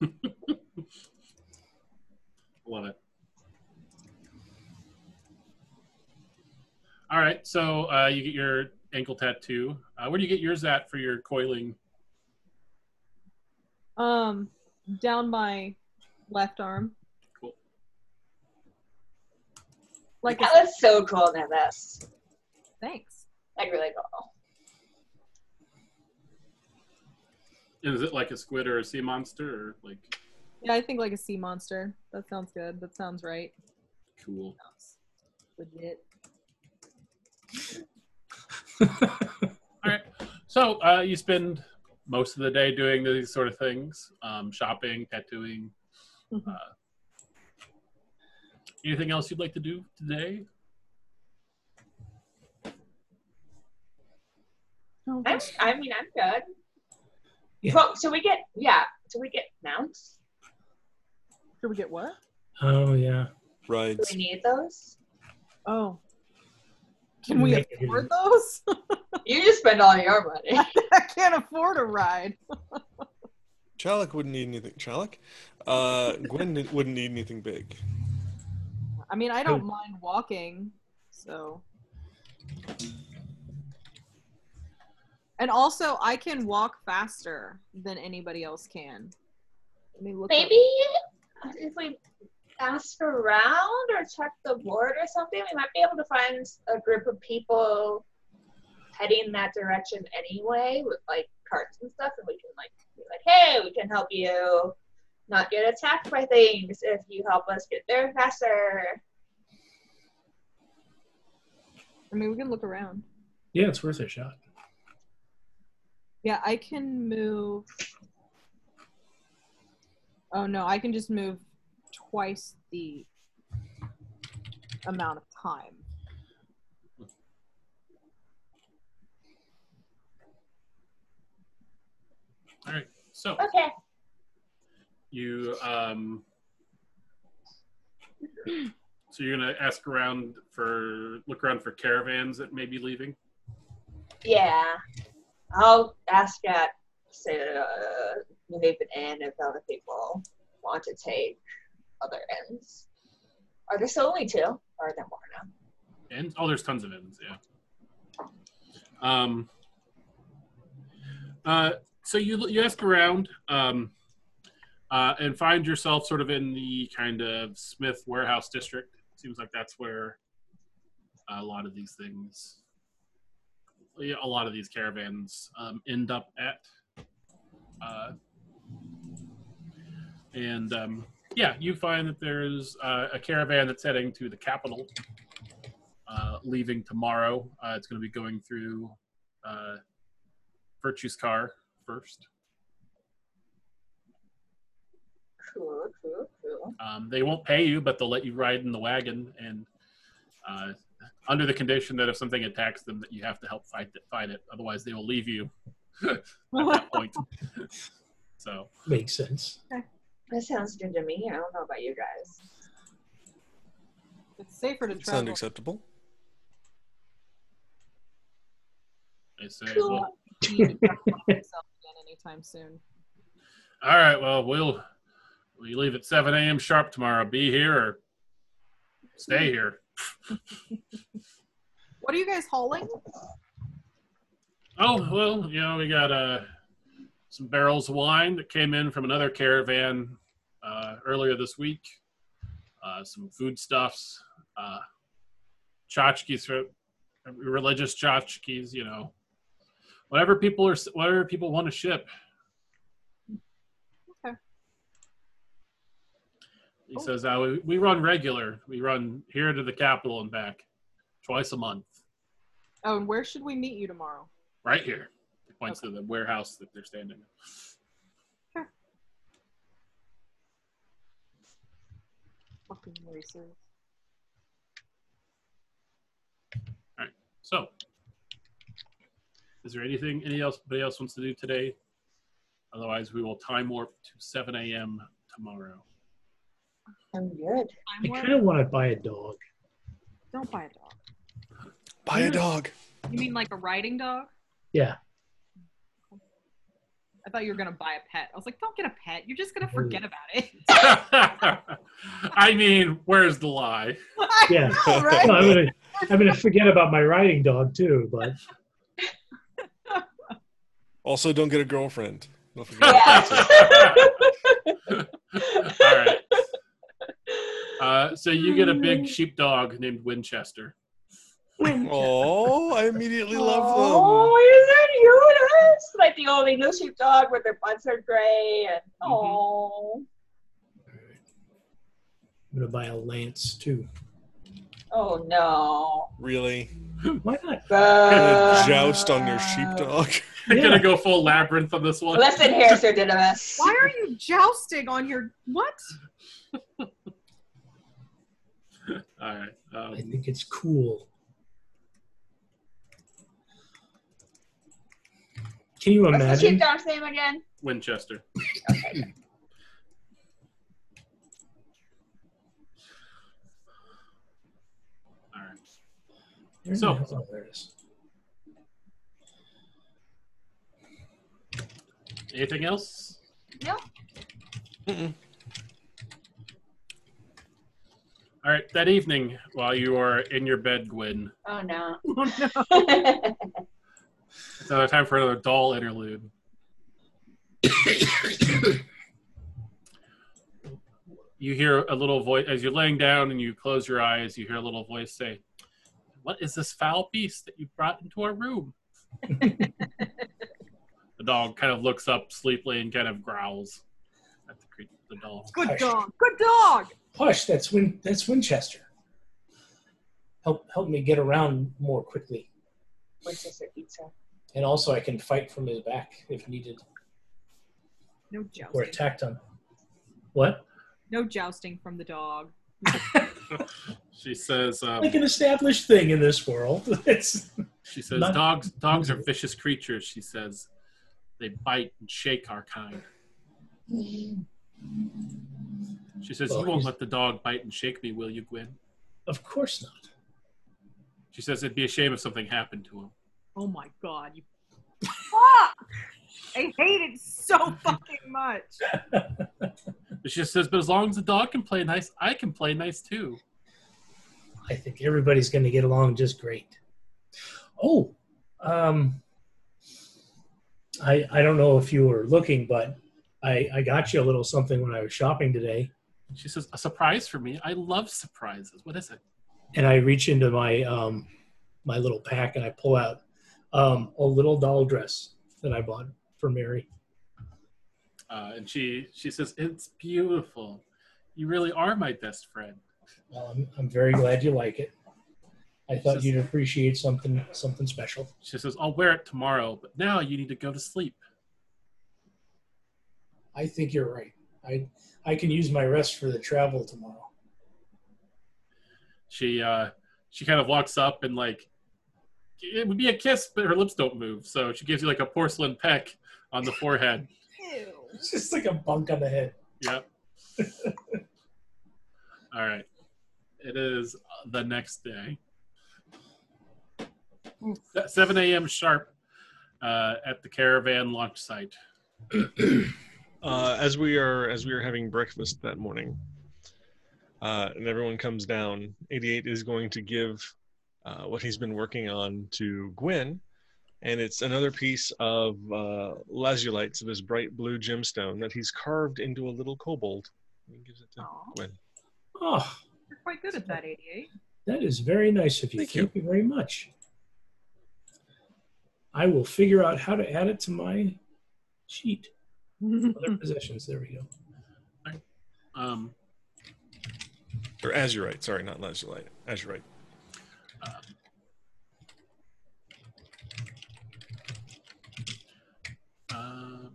Love it. All right, so uh, you get your ankle tattoo. Uh, where do you get yours at for your coiling? Um, down my left arm. Cool. Like That was so cool, Nevis. thanks. Like really cool. Is it like a squid or a sea monster or like Yeah, I think like a sea monster. That sounds good. That sounds right. cool? Sounds legit. All right. So uh, you spend most of the day doing these sort of things, um, shopping, tattooing. Mhm. Uh, anything else you'd like to do today? I'm, I mean, I'm good. Yeah. Well, so we get yeah. So we get mounts. Should we get what? oh yeah. Do we need those? Oh. Can we Make- afford those? You just spend all your money. I can't afford a ride. Chalik wouldn't need anything. Chalik? Uh, Gwen wouldn't need anything big. I mean, I don't mind walking, so. And also, I can walk faster than anybody else can. Let me look. up- Maybe if we ask around or check the board or something, we might be able to find a group of people heading that direction anyway with like carts and stuff, and we can like be like, hey, we can help you not get attacked by things if you help us get there faster. I mean, we can look around. Yeah, it's worth a shot. Yeah, I can move. Oh no, I can just move twice the amount of time. All right. So Okay. You um, so you're gonna ask around for look around for caravans that may be leaving. Yeah. I'll ask at say uh, Haven Inn if other people want to take other ends. Are there still only two? Or are there more now? And oh, there's tons of ends. Yeah. Um. Uh. So you you ask around, um, uh, and find yourself sort of in the kind of Smith warehouse district. Seems like that's where a lot of these things, a lot of these caravans um, end up at. Uh, and um, yeah, you find that there's uh, a caravan that's heading to the capital uh, leaving tomorrow. Uh, it's going to be going through uh, Virtue's car first. Cool, cool, cool. Um, they won't pay you, but they'll let you ride in the wagon, and uh, under the condition that if something attacks them, that you have to help fight it. Fight it. Otherwise, they will leave you at that point. so Makes sense. That sounds good to me. I don't know about you guys. It's safer to Sound acceptable? I say, Cool. well, need to travel by myself again anytime soon. all right. Well, we'll we leave at 7 a.m. sharp tomorrow. Be here or stay here. What are you guys hauling? Oh well, you know we got uh, some barrels of wine that came in from another caravan uh, earlier this week. Uh, some foodstuffs, uh, tchotchkes for religious tchotchkes. You know, whatever people are, whatever people want to ship. Okay. He says, uh, we, we run regular. We run here to the capital and back twice a month, Oh, and where should we meet you tomorrow? right here. He points to the warehouse that they're standing in. Fucking racers. All right. So, is there anything any else anybody else wants to do today? Otherwise, we will time warp to 7 a.m. tomorrow. I'm good. I I'm kind of want to buy a dog. Don't buy a dog. Buy a dog. You mean like a riding dog? Yeah. I thought you were gonna buy a pet. I was like, don't get a pet. You're just gonna forget about it. I mean, where's the lie? I Yeah. know, right? No, I'm gonna I'm gonna forget about my riding dog too, but Also, don't get a girlfriend. Don't forget Yeah. All right. Uh, so you get a big sheepdog named Winchester. Oh, I immediately love them. Oh, isn't it cute? Like the old English sheepdog with their butts are gray and Mhm. oh, I'm gonna buy a lance too. oh no. Really? Why not? Gonna joust on your sheepdog? You're Yeah. gonna go full labyrinth on this one. Listen here, Sir Didymus. Why are you jousting on your what? All right. Um, I think it's cool. Can you imagine? What's the imagine? sheepdog's name again? Winchester. Okay. All right. Where the So- oh, there it is. Anything else? Mm-mm. All right. That evening, while you are in your bed, Gwyn, Oh no. Oh no. it's another time for another doll interlude. you hear a little voice as you're laying down and you close your eyes. You hear a little voice say, "What is this foul beast that you brought into our room?" the dog kind of looks up sleepily and kind of growls at the, cre- the doll. Good dog. Good dog. Hush, that's Win. That's Winchester. Help help me get around more quickly, Winchester pizza. and also I can fight from his back if needed No jousting. or jousting. attacked on. What? No jousting from the dog. She says, um, Like an established thing in this world. It's "She says Not- dogs dogs are vicious creatures." She says, "They bite and shake our kind." She says, Well, "You won't he's- let the dog bite and shake me, will you, Gwyn?" of course not. She says, "It'd be a shame if something happened to him." Oh my god, you fuck! I hate it so fucking much. But she says, "But as long as the dog can play nice, I can play nice too." I think everybody's going to get along just great. Oh, um, I I don't know if you were looking, but I I got you a little something when I was shopping today, She says, "A surprise for me. I love surprises. What is it?" and I reach into my um my little pack and I pull out um a little doll dress that I bought for Mary. Uh, and she she says, "It's beautiful. You really are my best friend." Well, I'm I'm very glad you like it. I thought Just- you'd appreciate something something special. She says, "I'll wear it tomorrow, but now you need to go to sleep." I think you're right. I I can use my rest for the travel tomorrow. She uh, she kind of walks up and like it would be a kiss, but her lips don't move, so she gives you like a porcelain peck on the forehead. Ew. It's just like a bunk on the head. Yep. All right. It is the next day. At 7 a.m. sharp uh, at the caravan launch site. uh, as we are as we are having breakfast that morning, uh, and everyone comes down, 88 is going to give uh, what he's been working on to Gwyn, and it's another piece of uh, lazulite, so this bright blue gemstone that he's carved into a little kobold. He gives it to Aw, Gwyn. Oh, you're quite good at that, 88. that is very nice of you. Thank Thank, you. you very much. I will figure out how to add it to my sheet. Other possessions. There we go. Um, Or azurite, sorry, not lazulite, azurite. um, uh,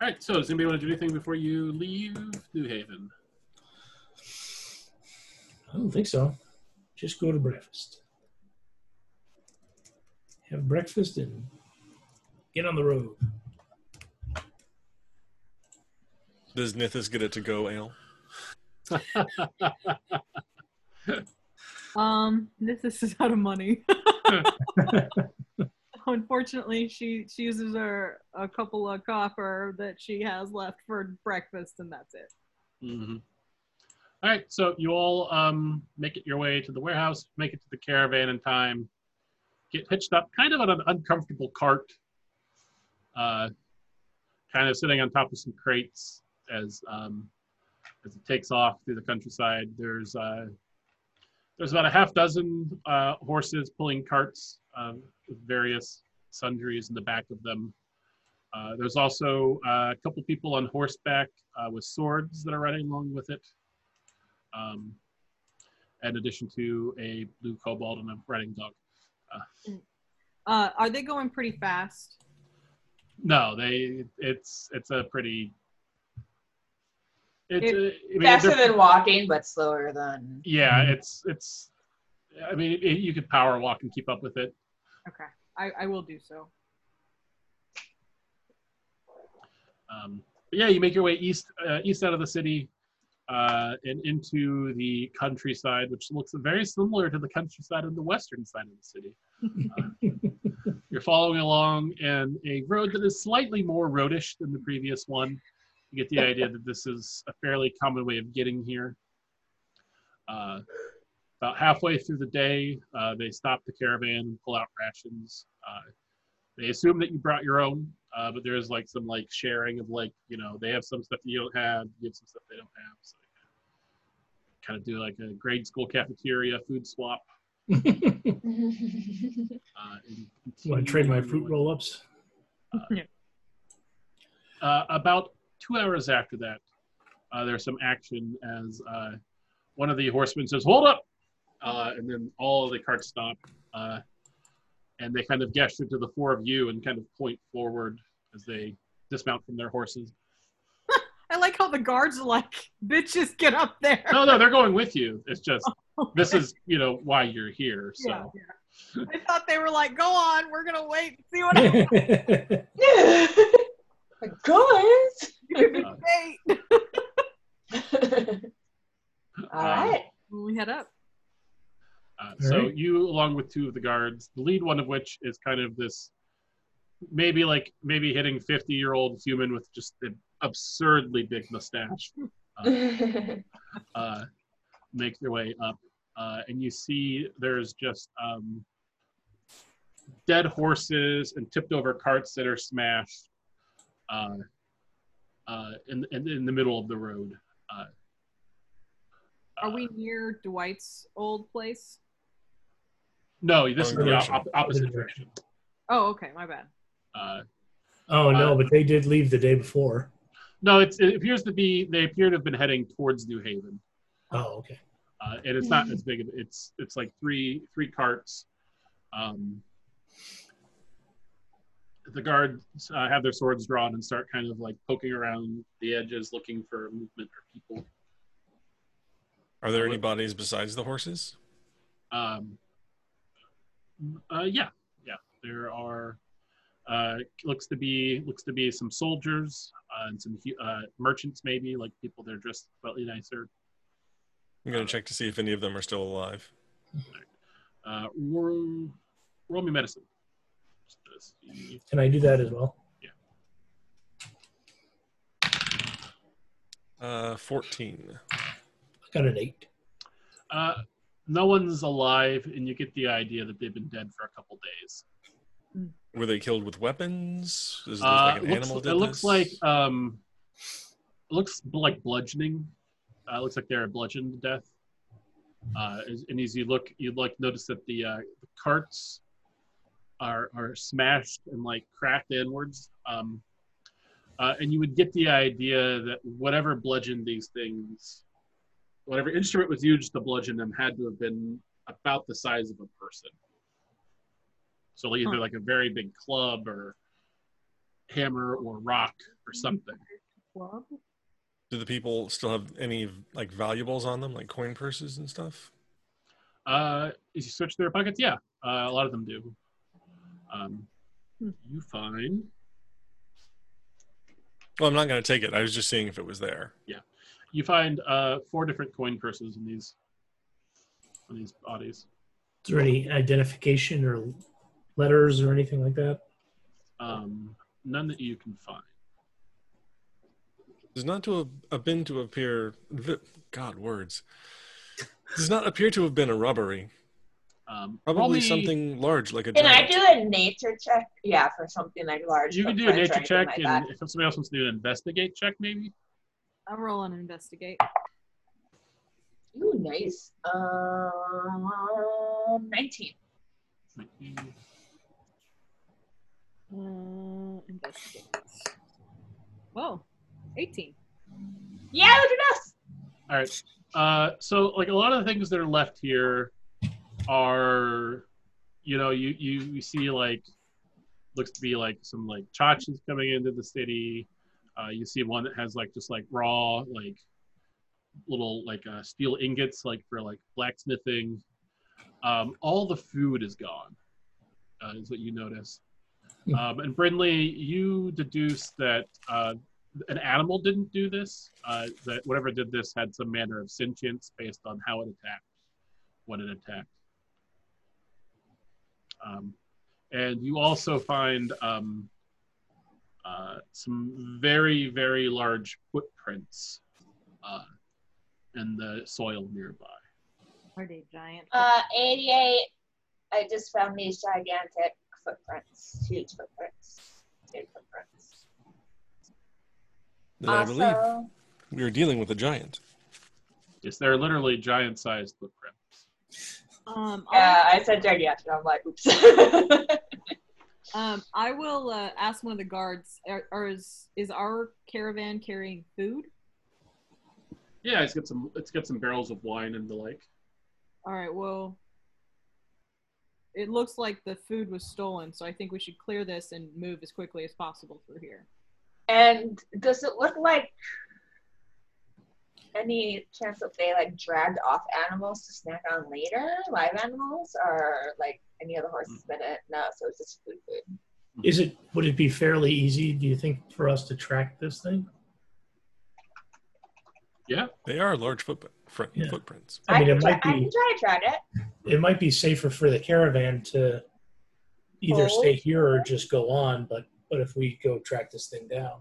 All right, so does anybody want to do anything before you leave New Haven? I don't think so. Just go to breakfast. Have breakfast and get on the road. Does Nithis get it to go ale? Um, this is out of money. Unfortunately, she she uses her a couple of copper that she has left for breakfast, and that's it. hmm All right, so you all um, make it your way to the warehouse, make it to the caravan in time, get hitched up, kind of on an uncomfortable cart, uh, kind of sitting on top of some crates as um, as it takes off through the countryside. There's uh, there's about a half dozen uh, horses pulling carts um, with various sundries in the back of them. Uh, there's also uh, a couple people on horseback uh, with swords that are riding along with it um, in addition to a blue kobold and a riding dog. Uh, are they going pretty fast? No, they it's it's a pretty. It's It- a, I mean, Faster than walking, but slower than. yeah, it's it's. I mean, it, you could power walk and keep up with it. Okay, I, I will do so. Um, but yeah, you make your way east uh, east out of the city uh, and into the countryside, which looks very similar to the countryside on the western side of the city. Uh, you're following along in a road that is slightly more roadish than the previous one. You get the idea that this is a fairly common way of getting here. Uh, about halfway through the day, uh, they stop the caravan and pull out rations. Uh, they assume that you brought your own, uh, but there's like some like sharing of like you know they have some stuff that you don't have, you have some stuff they don't have, so kind of do like a grade school cafeteria food swap. Uh, Want to trade my fruit roll ups? Uh, about two hours after that, uh, there's some action as uh, one of the horsemen says, "Hold up!" Uh, and then all of the carts stop, uh, and they kind of gesture to the four of you and kind of point forward as they dismount from their horses. I like how the guards are like, bitches, get up there. No, no, they're going with you. It's just this is you know why you're here. So Yeah, yeah. I thought they were like, go on, we're gonna wait and see what happens. Guys. You can wait. All right. When we head up. Uh, so Alright. you, along with two of the guards, the lead one of which is kind of this, maybe like maybe hitting fifty-year-old human with just an absurdly big mustache, uh, make their way up, uh, and you see there's just um, dead horses and tipped-over carts that are smashed uh, uh, in, in in the middle of the road. Uh, Are uh, we near Dwight's old place? No, this is Wrong the op- opposite Opposite direction. Oh, okay, my bad. Uh, oh no, Uh, but they did leave the day before. No, it's, it appears to be they appear to have been heading towards New Haven, Oh, okay. uh, and it's not as big. Of, it's it's like three three carts. Um, the guards uh, have their swords drawn and start kind of like poking around the edges, looking for movement or people. Are there any bodies besides the horses? Um, uh, yeah, yeah. There are uh, looks to be looks to be some soldiers uh, and some uh, merchants, maybe like people that are dressed slightly nicer. I'm gonna check to see if any of them are still alive. Uh, roll, roll me medicine. Just to see. Can I do that as well? Uh, 14. I got an eight. Uh, no one's alive, and you get the idea that they've been dead for a couple days. Were they killed with weapons? Does it Uh, like an looks, animal it looks this? like um, it looks like bludgeoning. Uh, it looks like they're bludgeoned to death. Uh, and as you look, you'd like notice that the, uh, the carts are are smashed and like cracked inwards. Um, uh, and you would get the idea that whatever bludgeoned these things, whatever instrument was used to bludgeon them, had to have been about the size of a person. So either Huh. like a very big club or hammer or rock or something. Club? Do the people still have any like valuables on them, like coin purses and stuff? Uh, if you search their pockets, yeah, uh, a lot of them do. Um, Hmm. you find Well, I'm not going to take it. I was just seeing if it was there. Yeah, you find uh, four different coin purses in these in these bodies. Is there any identification or letters or anything like that? Um, none that you can find. Does not to have, have been to appear. vi- God, words. Does not appear to have been a robbery. Um, roll Probably me- something large, like a. Can I do a nature check? Yeah, for something like large. You can do a nature check, like and that. if somebody else wants to do an investigate check, maybe. I'll roll and investigate. Ooh, nice. Um, 19. Uh, investigate. Whoa, 18. Yeah, look at us. All right. Uh, so, like a lot of the things that are left here are, you know, you you, you see like looks to be like some like chachas coming into the city. Uh, you see one that has like just like raw like little like uh, steel ingots like for like blacksmithing. Um, all the food is gone. Uh, is what you notice. Um, and Brindley, you deduce that uh, an animal didn't do this. Uh, that whatever did this had some manner of sentience based on how it attacked, what it attacked. Um, and you also find um, uh, some very, very large footprints uh, in the soil nearby. Are they giant? Uh, 88. I just found these gigantic footprints. Huge footprints. Big footprints. That I believe Also, we are dealing with a giant. Yes, they're literally giant-sized footprints. Um, yeah, I'll- I said gigantic. I'm like, oops. um, I will uh, ask one of the guards. Are, are is is our caravan carrying food? Yeah, it's got some. It's got some barrels of wine and the like. All right. Well, it looks like the food was stolen, so I think we should clear this and move as quickly as possible through here. and does it look like any chance that they like dragged off animals to snack on later, live animals, or like any of the horses been it? No, so it's just food food. Is it? Would it be fairly easy? Do you think for us to track this thing? Yeah, they are large footprint, fr- Yeah. footprints. I mean, can it try, might I be. can try to track it. It might be safer for the caravan to either Hold. stay here or just go on. But but if we go track this thing down,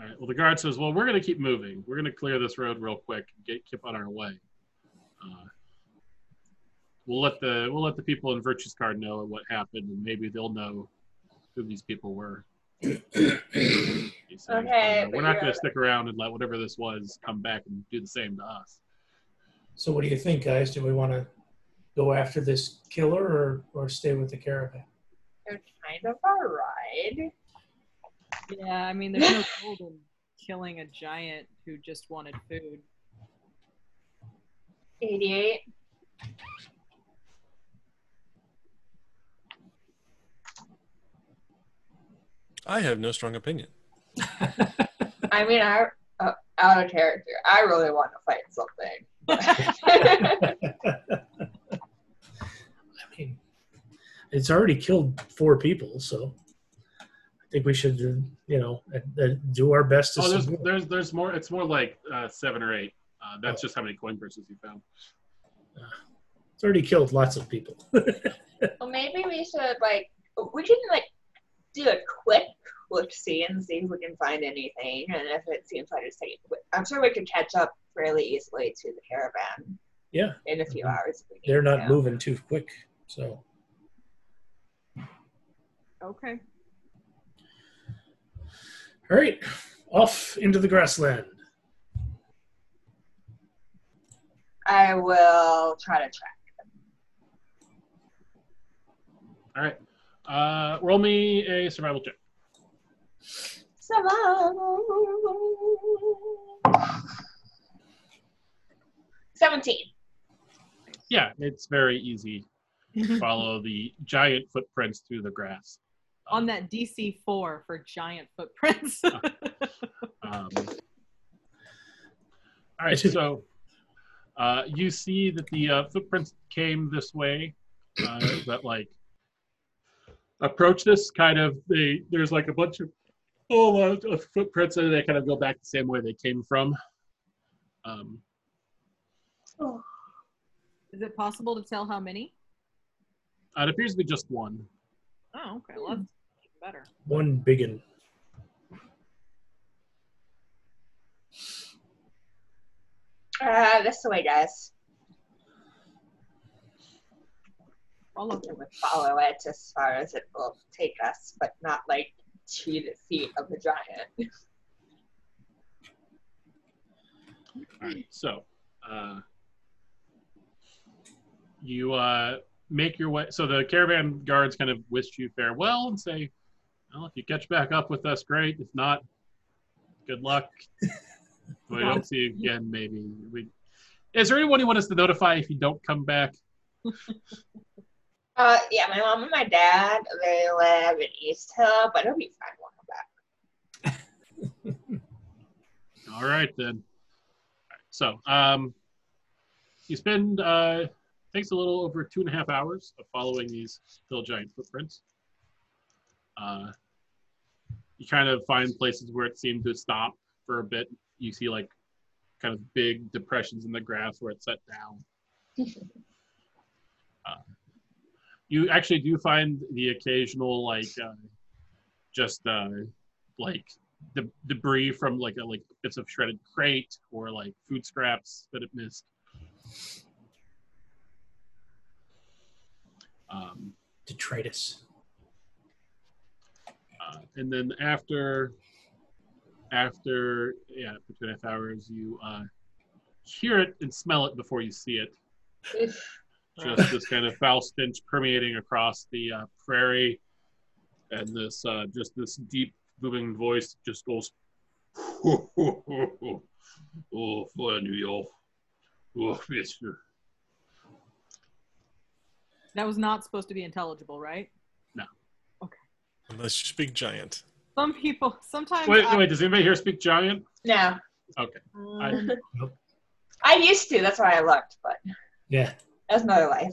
All right. Well, the guard says, "Well, we're going to keep moving. We're going to clear this road real quick. and Get keep on our way. Uh, we'll let the we'll let the people in Virtue's Card know what happened, and maybe they'll know who these people were." He Okay, "Uh, we're not going to stick around and let whatever this was come back and do the same to us. so what do you think, guys? Do we want to go after this killer or or stay with the caravan? They're kind of a ride. Yeah, I mean, there's no gold in killing a giant who just wanted food. 88. I have no strong opinion. I mean, I uh, out of character. I really want to fight something. I mean, it's already killed four people, so I think we should, uh, you know, uh, uh, do our best to. Oh, there's subdue there's there's more. It's more like uh, seven or eight. Uh, that's just how many coin purses you found. It's already killed lots of people. well, maybe we should like we can like do a quick look see and see if we can find anything, and if it seems like it's taking, I'm sure we could catch up fairly easily to the caravan yeah, in a few hours. If we need they're not to. moving too quick, so. Okay. All right, off into the grassland. I will try to track. All right. Uh, roll me a survival check. Seven. Seventeen. Yeah, it's very easy. to Follow the giant footprints through the grass. On that DC four for giant footprints. Um, All right, so uh, you see that the uh, footprints came this way, uh, that like approach this kind of they there's like a bunch of oh uh, footprints and they kind of go back the same way they came from. Um, Is it possible to tell how many? it appears to be just one. Oh, okay. Well, that's better. One biggin. Uh, this way, guys. All of And we follow it as far as it will take us, but not like to the feet of the giant. All right, so uh, you uh, make your way. So the caravan guards kind of wish you farewell and say, "Well, if you catch back up with us, great. If not, good luck. we don't see you again. Maybe we." Is there anyone you want us to notify if you don't come back? Uh, yeah, my mom and my dad, they live in East Hill, but it'll be fine. We'll come back. All right then. All right, so um, you spend uh, takes a little over two and a half hours of following these hill giant footprints. Uh, you kind of find places where it seemed to stop for a bit. You see like kind of big depressions in the grass where it set down. Uh, you actually do find the occasional like uh, just uh, like the debris from like a like bits of shredded crate or like food scraps that it missed. Um, Detritus. uh, and then after after yeah for two and a half hours you uh, hear it and smell it before you see it. Just this kind of foul stench permeating across the uh, prairie. And this uh, just this deep booming voice just goes oh funny new york oh mister That was not supposed to be intelligible, right? No. Okay. Unless you speak giant. Some people, sometimes. wait I, wait does anybody here speak giant No, okay Um, I used to. That's why I looked, but Yeah. that's another life.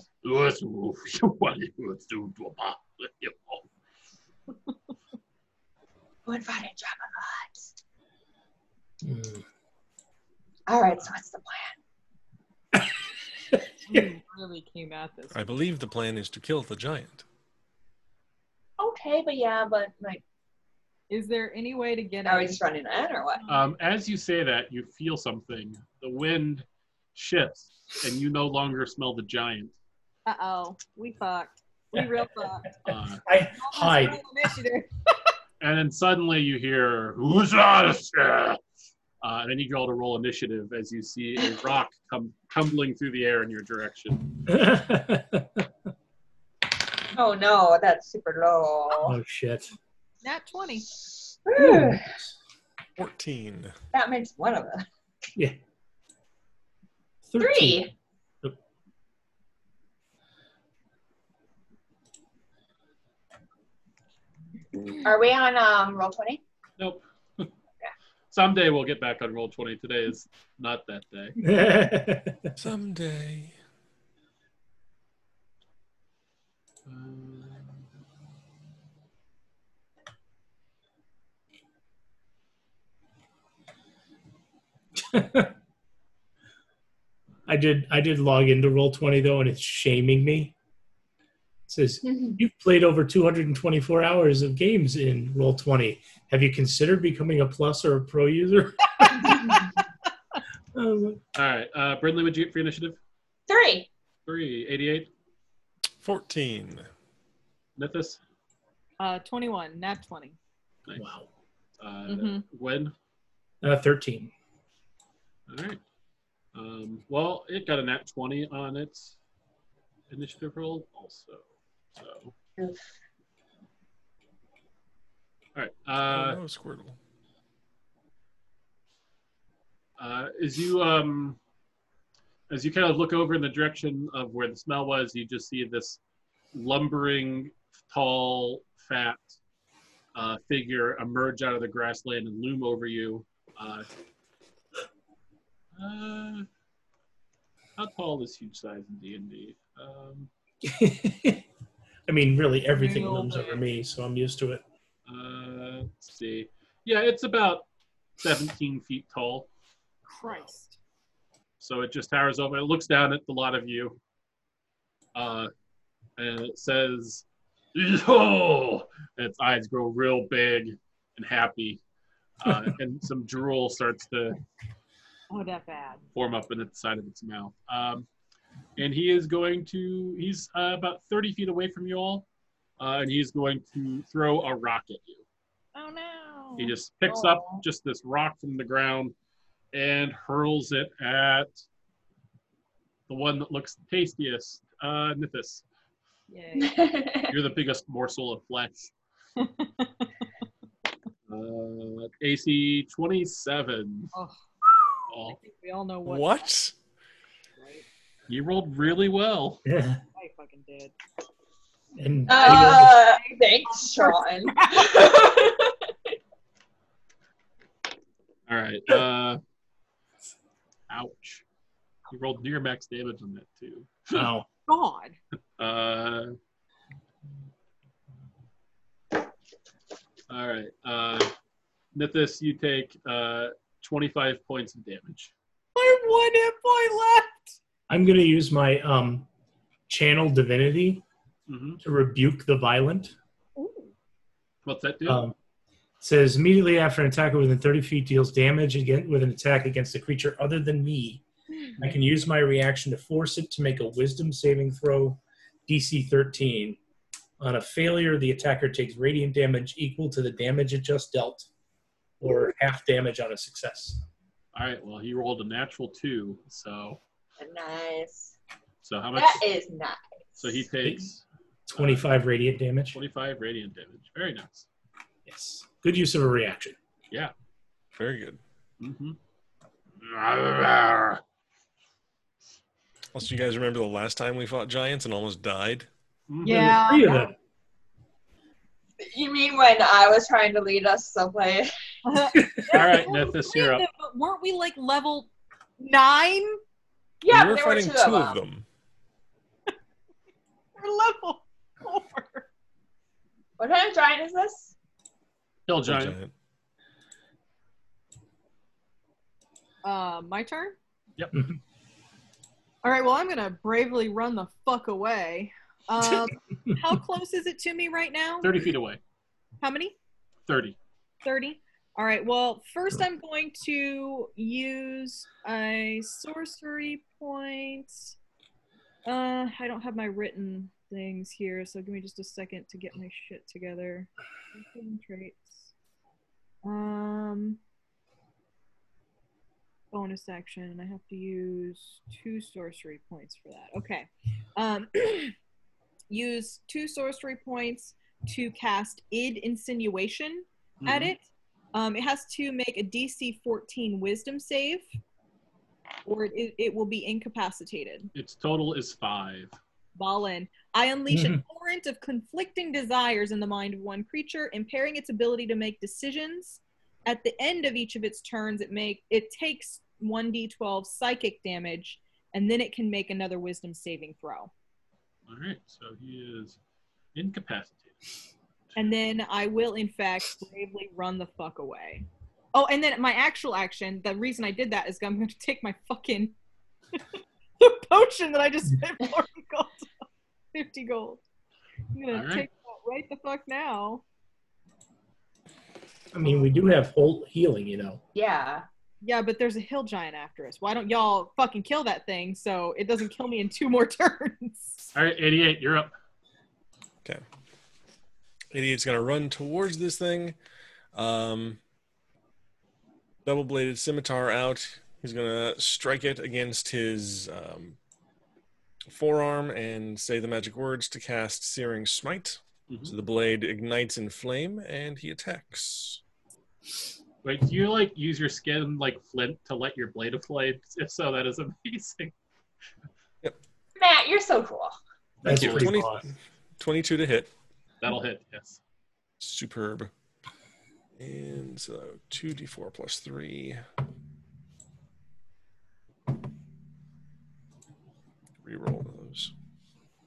One fighting Jabba Mm. All right, so what's the plan? You really came at this. I believe the plan is to kill the giant. Okay, but yeah, but like, Is there any way to get are we a- just running in or what? Um, as you say that, you feel something. The wind shifts, and you no longer smell the giant. Uh oh, we fucked. We real fucked. Uh, I hide. And then suddenly you hear "Who's us?" Uh, and then you all to roll initiative as you see a rock come tumbling through the air in your direction. Oh no, that's super low. oh shit. Nat 20. Whew, 14. that makes one of us. Yeah. Three. Are we on um Roll20? Nope. Someday we'll get back on Roll20. Today is not that day. Someday. Um, I did I did log into Roll20 though, and it's shaming me. It says you've played over 224 hours of games in Roll20. Have you considered becoming a plus or a pro user? Um, all right, uh, Brindley, would you get for initiative? Three. Three, 88. 14. Nithis? Uh, 21. Nat 20. Nice. wow. Uh, Mhm. Gwen? Uh, 13. All right. Um, well, it got a nat 20 on its initiative roll also. So. Oof. All right. oh, Uh, no, Squirtle. uh, as you um, as you kind of look over in the direction of where the smell was, you just see this lumbering, tall, fat uh, figure emerge out of the grassland and loom over you. Uh, Uh, how tall is huge size in D and D? I mean, really, everything Real looms over me, so I'm used to it. uh, let's see. Yeah, it's about 17 feet tall. Christ. So it just towers over. It looks down at the lot of you, uh, and it says, "Oh!" And its eyes grow real big and happy, uh, and some drool starts to Oh, that bad. form up in the side of its mouth. Um, and he is going to. He's uh, about 30 feet away from you all, uh, and he's going to throw a rock at you. Oh no. He just picks up just this rock from the ground and hurls it at the one that looks tastiest, uh, Nithis. Yay. You're the biggest morsel of flesh. Uh, AC 27. Oh. Oh, I think we all know what. What? Right? you rolled really well. Yeah. I fucking did. And uh, thanks, Sean. All right. Uh, ouch. You rolled near max damage on that too. Oh God. Uh, all right. Uh, Nithis, you take uh, 25 points of damage. I have one hit point left. I'm going to use my um, channel divinity hmm to rebuke the violent. Ooh. What's that do? Um, it says immediately after an attacker within 30 feet deals damage again with an attack against a creature other than me, I can use my reaction to force it to make a Wisdom saving throw, DC 13. On a failure, the attacker takes radiant damage equal to the damage it just dealt, or half damage on a success. all right. Well, he rolled a natural two. So, nice. so how much? That is nice. So he takes 25 radiant damage. 25 radiant damage. Very nice. Yes. Good use of a reaction. Yeah. Very good. Mm-hmm. Also, you guys remember the last time we fought giants and almost died? Yeah. Three of yeah. You mean when I was trying to lead us someplace? All right, There Nithis, three you're up. but weren't we like level nine? Yeah, we were there were fighting two, two of of them. them. We're level four. What kind of giant is this? Hill Full giant. Uh, my turn. Yep. All right. Well, I'm gonna bravely run the fuck away. Um, how close is it to me right now? 30 feet away. How many? 30. 30. All right. Well, first I'm going to use a sorcery point. Uh, I don't have my written things here, so give me just a second to get my shit together. Traits. Um, bonus action. I have to use two sorcery points for that. Okay. Um, use two sorcery points to cast id insinuation at Mhm. it. Um, it has to make a DC 14 Wisdom save, or it, it will be incapacitated. Its total is five. Ballin. I unleash a Mhm. torrent of conflicting desires in the mind of one creature, impairing its ability to make decisions. At the end of each of its turns, it make it takes 1d12 psychic damage, and then it can make another Wisdom saving throw. All right, so he is incapacitated. And then I will, in fact, bravely run the fuck away. Oh, and then my actual action, the reason I did that is I'm going to take my fucking the potion that I just spent 40 gold, 50 gold. I'm going All to take that right the fuck now. I mean, we do have whole healing, you know. Yeah. Yeah, but there's a hill giant after us. Why don't y'all fucking kill that thing so it doesn't kill me in two more turns? All right, 88, you're up. Okay. Idiot's gonna run towards this thing. Um, double bladed scimitar out. He's gonna strike it against his um, forearm and say the magic words to cast Searing Smite. Mhm. So the blade ignites in flame and he attacks. Wait, do you like use your skin like flint to light your blade of flame? If so, that is amazing. Yep. Matt, you're so cool. That's you. pretty 20 22 to hit. That'll hit, yes. Superb. And uh, so 2d4 plus 3. Reroll those.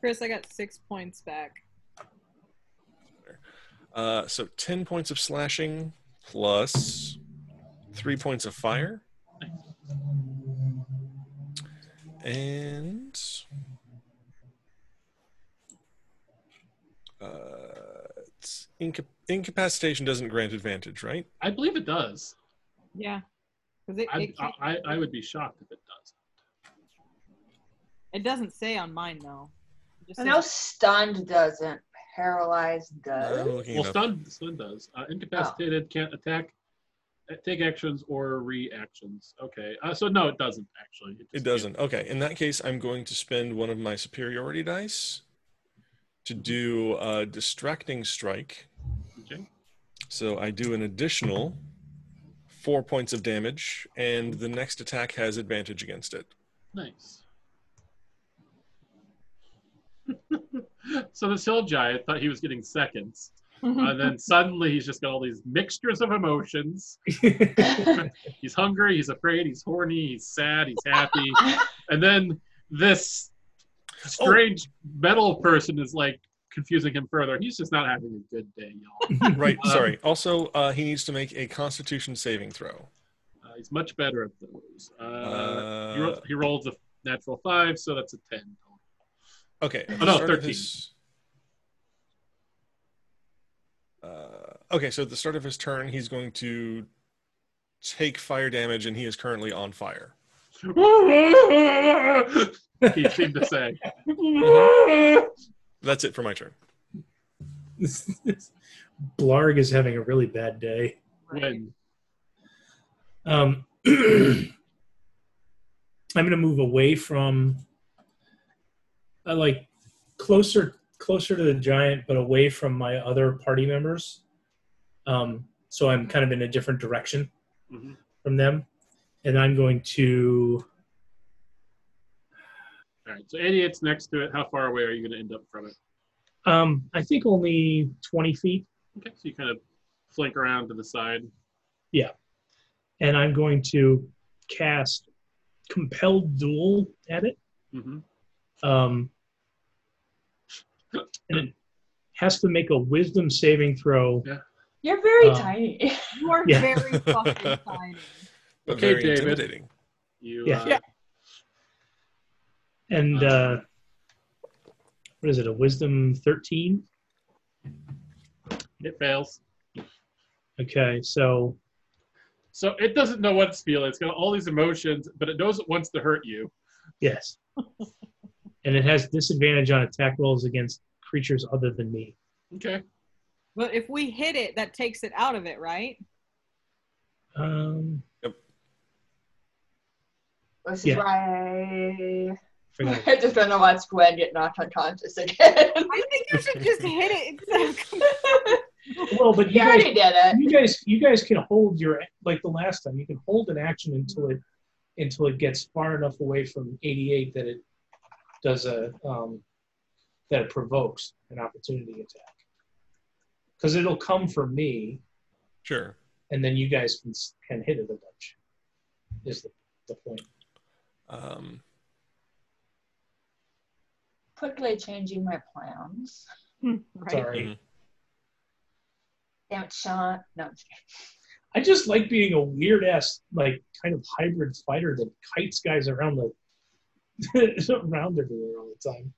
Chris, I got six points back. Uh, so 10 points of slashing plus 3 points of fire. Nice. And inca- incapacitation doesn't grant advantage, right? I believe it does. Yeah. It, I, it, can't- I, I would be shocked if it does. it doesn't say on mine, though. It just I know says- stunned doesn't. Paralyzed does. I'm Well, it up. stun, stun does. Uh, incapacitated can't attack, uh, take actions, or reactions. Okay. Uh, so no, it doesn't actually. It just doesn't. Okay. In that case, I'm going to spend one of my superiority dice to do a distracting strike. Okay. So I do an additional four points of damage, and the next attack has advantage against it. Nice. so this hill giant thought he was getting seconds, and then suddenly he's just got all these mixtures of emotions. He's hungry, he's afraid, he's horny, he's sad, he's happy, and then this strange metal person is like confusing him further. He's just not having a good day, y'all. Right. Um, Sorry. Also, uh, he needs to make a Constitution saving throw. Uh, he's much better at those. Uh, Uh, he, ro- he rolls a natural five, so that's a ten. Okay. Oh, no, 13. his- Uh, okay, so at the start of his turn, he's going to take fire damage, and he is currently on fire. He seemed to say. That's it for my turn. Blarg is having a really bad day. When Um, I'm going to move away from, uh, like, closer closer to the giant, but away from my other party members. Um, so I'm kind of in a different direction Mhm. from them, and I'm going to. All right, so idiot's next to it. How far away are you going to end up from it? Um, I think only 20 feet, Okay, so you kind of flank around to the side. Yeah. And I'm going to cast Compelled Duel at it. Mm-hmm. Um, and it has to make a Wisdom saving throw. Yeah. You're very Um, tiny. You are Yeah. very fucking tiny. But Okay, very David. intimidating. You, Yeah. uh, Yeah. And uh, what is it? A Wisdom 13? it fails. Okay, so So it doesn't know what it's feeling. It's got all these emotions, but it knows it wants to hurt you. yes. and it has disadvantage on attack rolls against creatures other than me. Okay. But if we hit it, that takes it out of it, right? Um, This Yeah. is why forgot. I just don't know what's Gwen get knocked unconscious again. I think you should just hit it. instead Well, but you you guys, already did it. you guys, you guys can hold your like the last time. You can hold an action until it until it gets far enough away from 88 that it does a um, that it provokes an opportunity attack. Because it'll come for me, Sure. and then you guys can can hit it a bunch. Is the, the point? Um, Quickly changing my plans. right. Sorry, Mhm. Damn it, Sean. No, I'm just. I just like being a weird ass like kind of hybrid fighter that kites guys around the around everywhere all the time.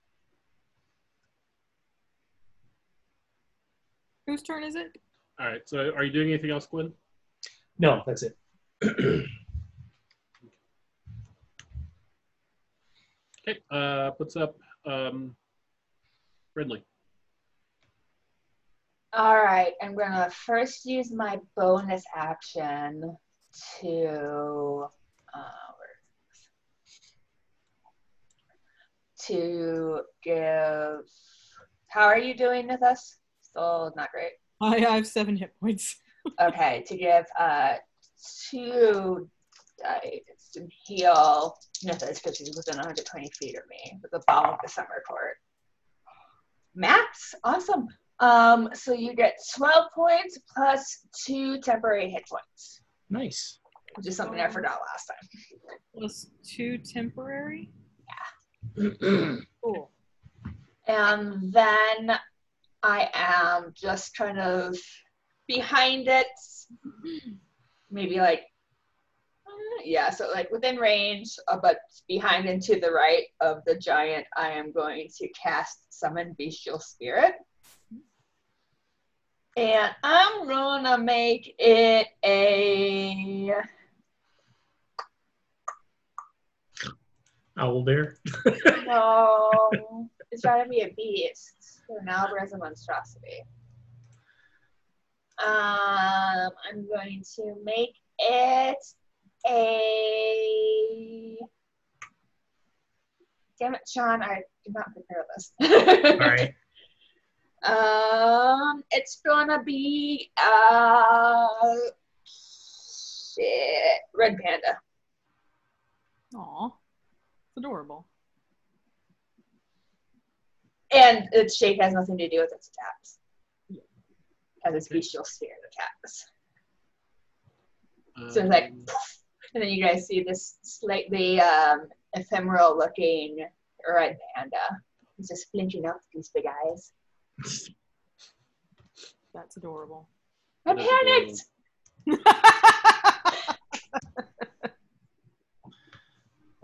Whose turn is it? All right. So are you doing anything else, Gwen? No, that's it. Okay. Uh, puts up um, Ridley. All right, I'm gonna first use my bonus action to uh, to give. How are you doing with us? Still not great. I have seven hit points. Okay, to give uh two dice to heal Nithis because he's within 120 feet of me with the balm of the summer court. Max, awesome. Um, so you get 12 points plus two temporary hit points, Nice. which is something I forgot last time. Plus two temporary. Yeah. Cool. And then I am just kind of behind it, maybe like, yeah, so like within range, uh, but behind and to the right of the giant, I am going to cast Summon Bestial Spirit. And I'm gonna make it a Owl bear. no. It's gotta be a beast. So now there's a monstrosity. Um, I'm going to make it a. Damn it, Sean! I did not prepare this. All right. Um, it's gonna be uh, shit, red panda. Aw. It's adorable. And its shape has nothing to do with its attacks. Has its Okay. bestial spirit attacks. So it's like, Um, poof, and then you guys see this slightly um, ephemeral looking red panda. He's just flinching up these big eyes. That's adorable. I That is panicked!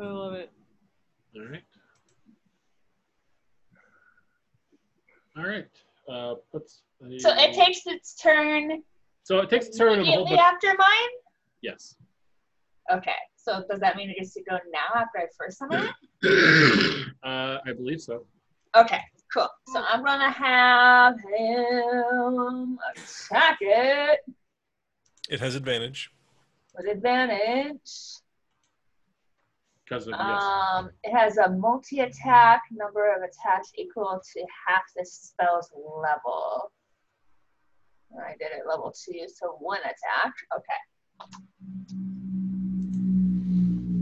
I love it. All right. All right. Uh, let's. So it takes its turn So it takes a turn of a immediately after mine? Yes. Okay. So does that mean it gets to go now after I first summon it? Uh, I believe so. Okay, cool. So I'm gonna have him attack it It has advantage. with advantage. Because of yes. Um, it has a multi-attack number of attacks equal to half the spell's level. I did it level two, so one attack. Okay.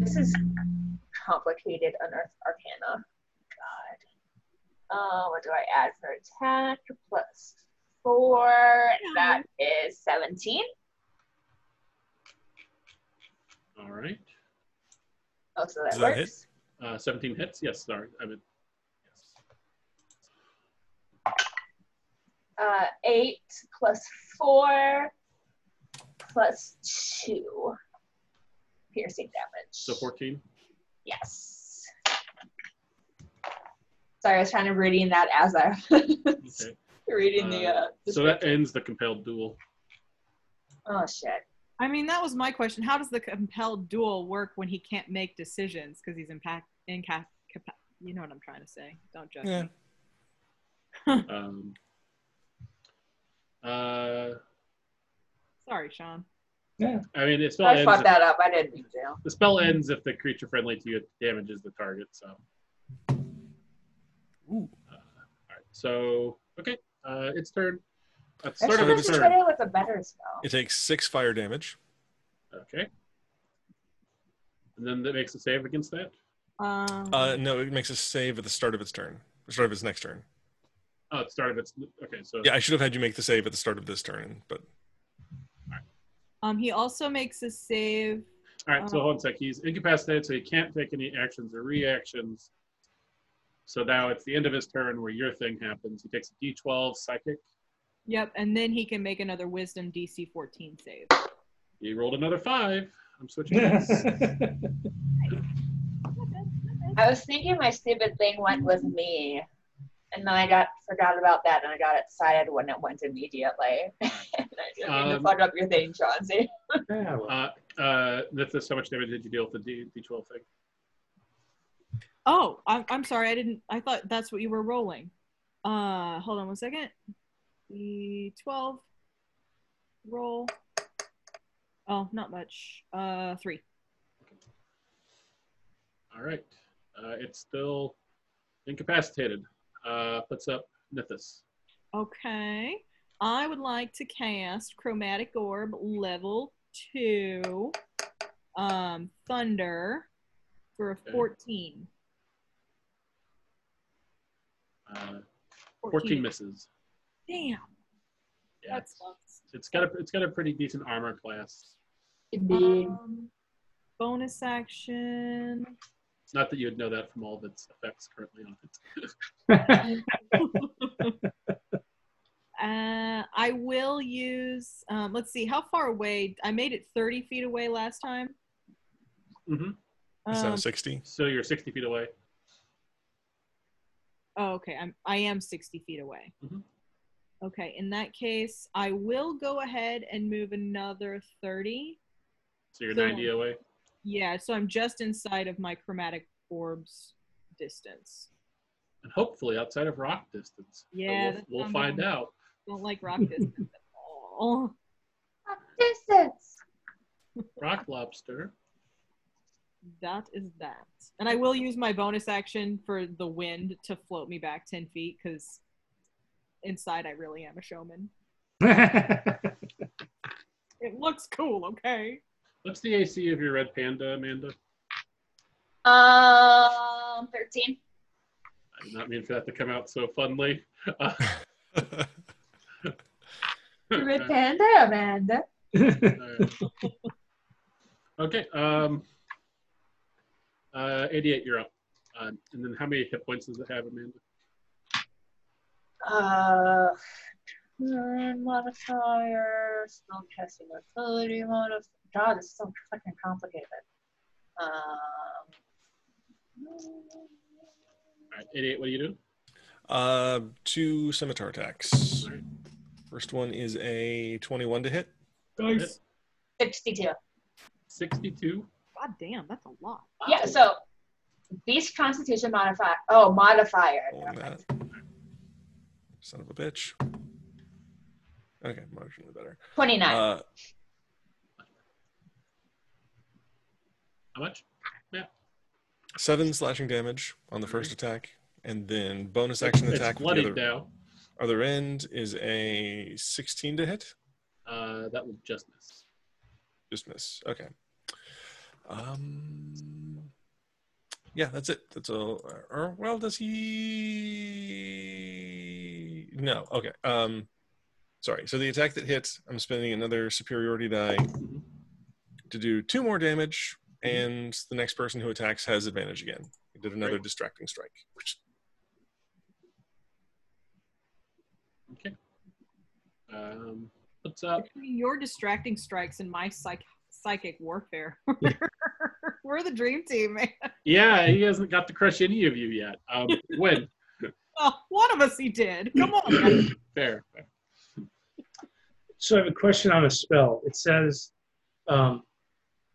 This is complicated unearthed arcana. God. Uh, what do I add for attack? Plus four. That is 17. All right. Oh, so that Does that hit? Uh, 17 hits. Yes. Sorry. I mean. Yes. uh, eight plus four plus two piercing damage. So 14. Yes. Sorry, I was trying to reading that as I was Okay. reading the. Uh, So that ends the compelled duel. Oh shit! I mean, that was my question. How does the compelled duel work when he can't make decisions because he's impact in cap, capa- You know what I'm trying to say. Don't judge Yeah. me. Um, uh, Sorry, Sean. I mean, the spell I ends. fucked that up. I didn't mean to. the spell ends if the creature friendly to you damages the target. So. Ooh. Uh, all right. So okay, uh, its turn. At the I start of have its just turn. hit it with a better spell. It takes six fire damage. Okay. And then that makes a save against that. Um, Uh, no, it makes a save at the start of its turn. The start of its next turn. Oh, at the start of its. Okay, so Yeah, I should have had you make the save at the start of this turn, but um, he also makes a save. All right, so hold on a sec. He's incapacitated, so he can't take any actions or reactions. So now it's the end of his turn where your thing happens. He takes a D12 psychic. Yep, and then he can make another Wisdom DC 14 save. He rolled another five. I'm switching. dice. I was thinking my stupid thing went with me, and then I got forgot about that, and I got excited when it went immediately. and I didn't mean to Um, fuck up your thing, Chauncey. Yeah, well, uh, uh, Nithis, how much damage did you deal with the D, D12 thing? Oh, I'm, I'm sorry. I didn't. I thought that's what you were rolling. Uh, hold on one second. The 12 roll. Oh, not much. Uh, three. All right. Uh, it's still incapacitated. Uh, puts up Nithis. Okay. I would like to cast Chromatic Orb level two, um, Thunder, for a Okay. 14. Uh, 14 misses. Damn. Yeah, That it's, sucks. it's got a it's got a pretty decent armor class. Indeed. Um, bonus action. It's not that you would know that from all of its effects currently on it. Uh, I will use. Um, let's see. How far away? I made it 30 feet away last time. hmm So Um, 60. So you're 60 feet away. oh, okay. I'm. I am 60 feet away. Mhm. Okay. In that case, I will go ahead and move another 30. So you're So- 90 away. Yeah. So I'm just inside of my chromatic orbs distance. And hopefully outside of rock distance. But Yeah, we'll, we'll find out. Don't like rock distance at all. Distance. Rock lobster. That is that. And I will use my bonus action for the wind to float me back 10 feet because inside I really am a showman. It looks cool, okay? What's the AC of your red panda, Amanda? Um, 13. I did not mean for that to come out so funly. Uh, Red panda, Amanda. Okay. Um, uh, 88, you're up. Uh, and then how many hit points does it have, Amanda? Uh, turn modifier, spell casting ability modifier. God, this is so fucking complicated. Um, All right, 88, what do you do? Uh, two scimitar attacks. All right. First one is a 21 to hit. Nice. 62. 62. God damn, that's a lot. Yeah, so beast constitution modifier. Oh, modifier. Son of a bitch. Okay, marginally better. 29. Uh, How much? Yeah. seven slashing damage on the first attack, and then bonus action It's attack with bloodied the other, now. Other end is a 16 to hit. Uh, that would just miss. Just miss. Okay. Um. Yeah, that's it. That's all. Or well, does he? No. Okay. Um. Sorry. So the attack that hits, I'm spending another superiority die Mhm. to do two more damage, and the next person who attacks has advantage again. He did another Great. distracting strike. Which Okay. Um, what's up? Between your distracting strikes and my psych- psychic warfare, we're the dream team, man. Yeah, he hasn't got to crush any of you yet. Um, when? Well, one of us he did. Come on. man. Fair. fair. So I have a question on a spell. It says, um,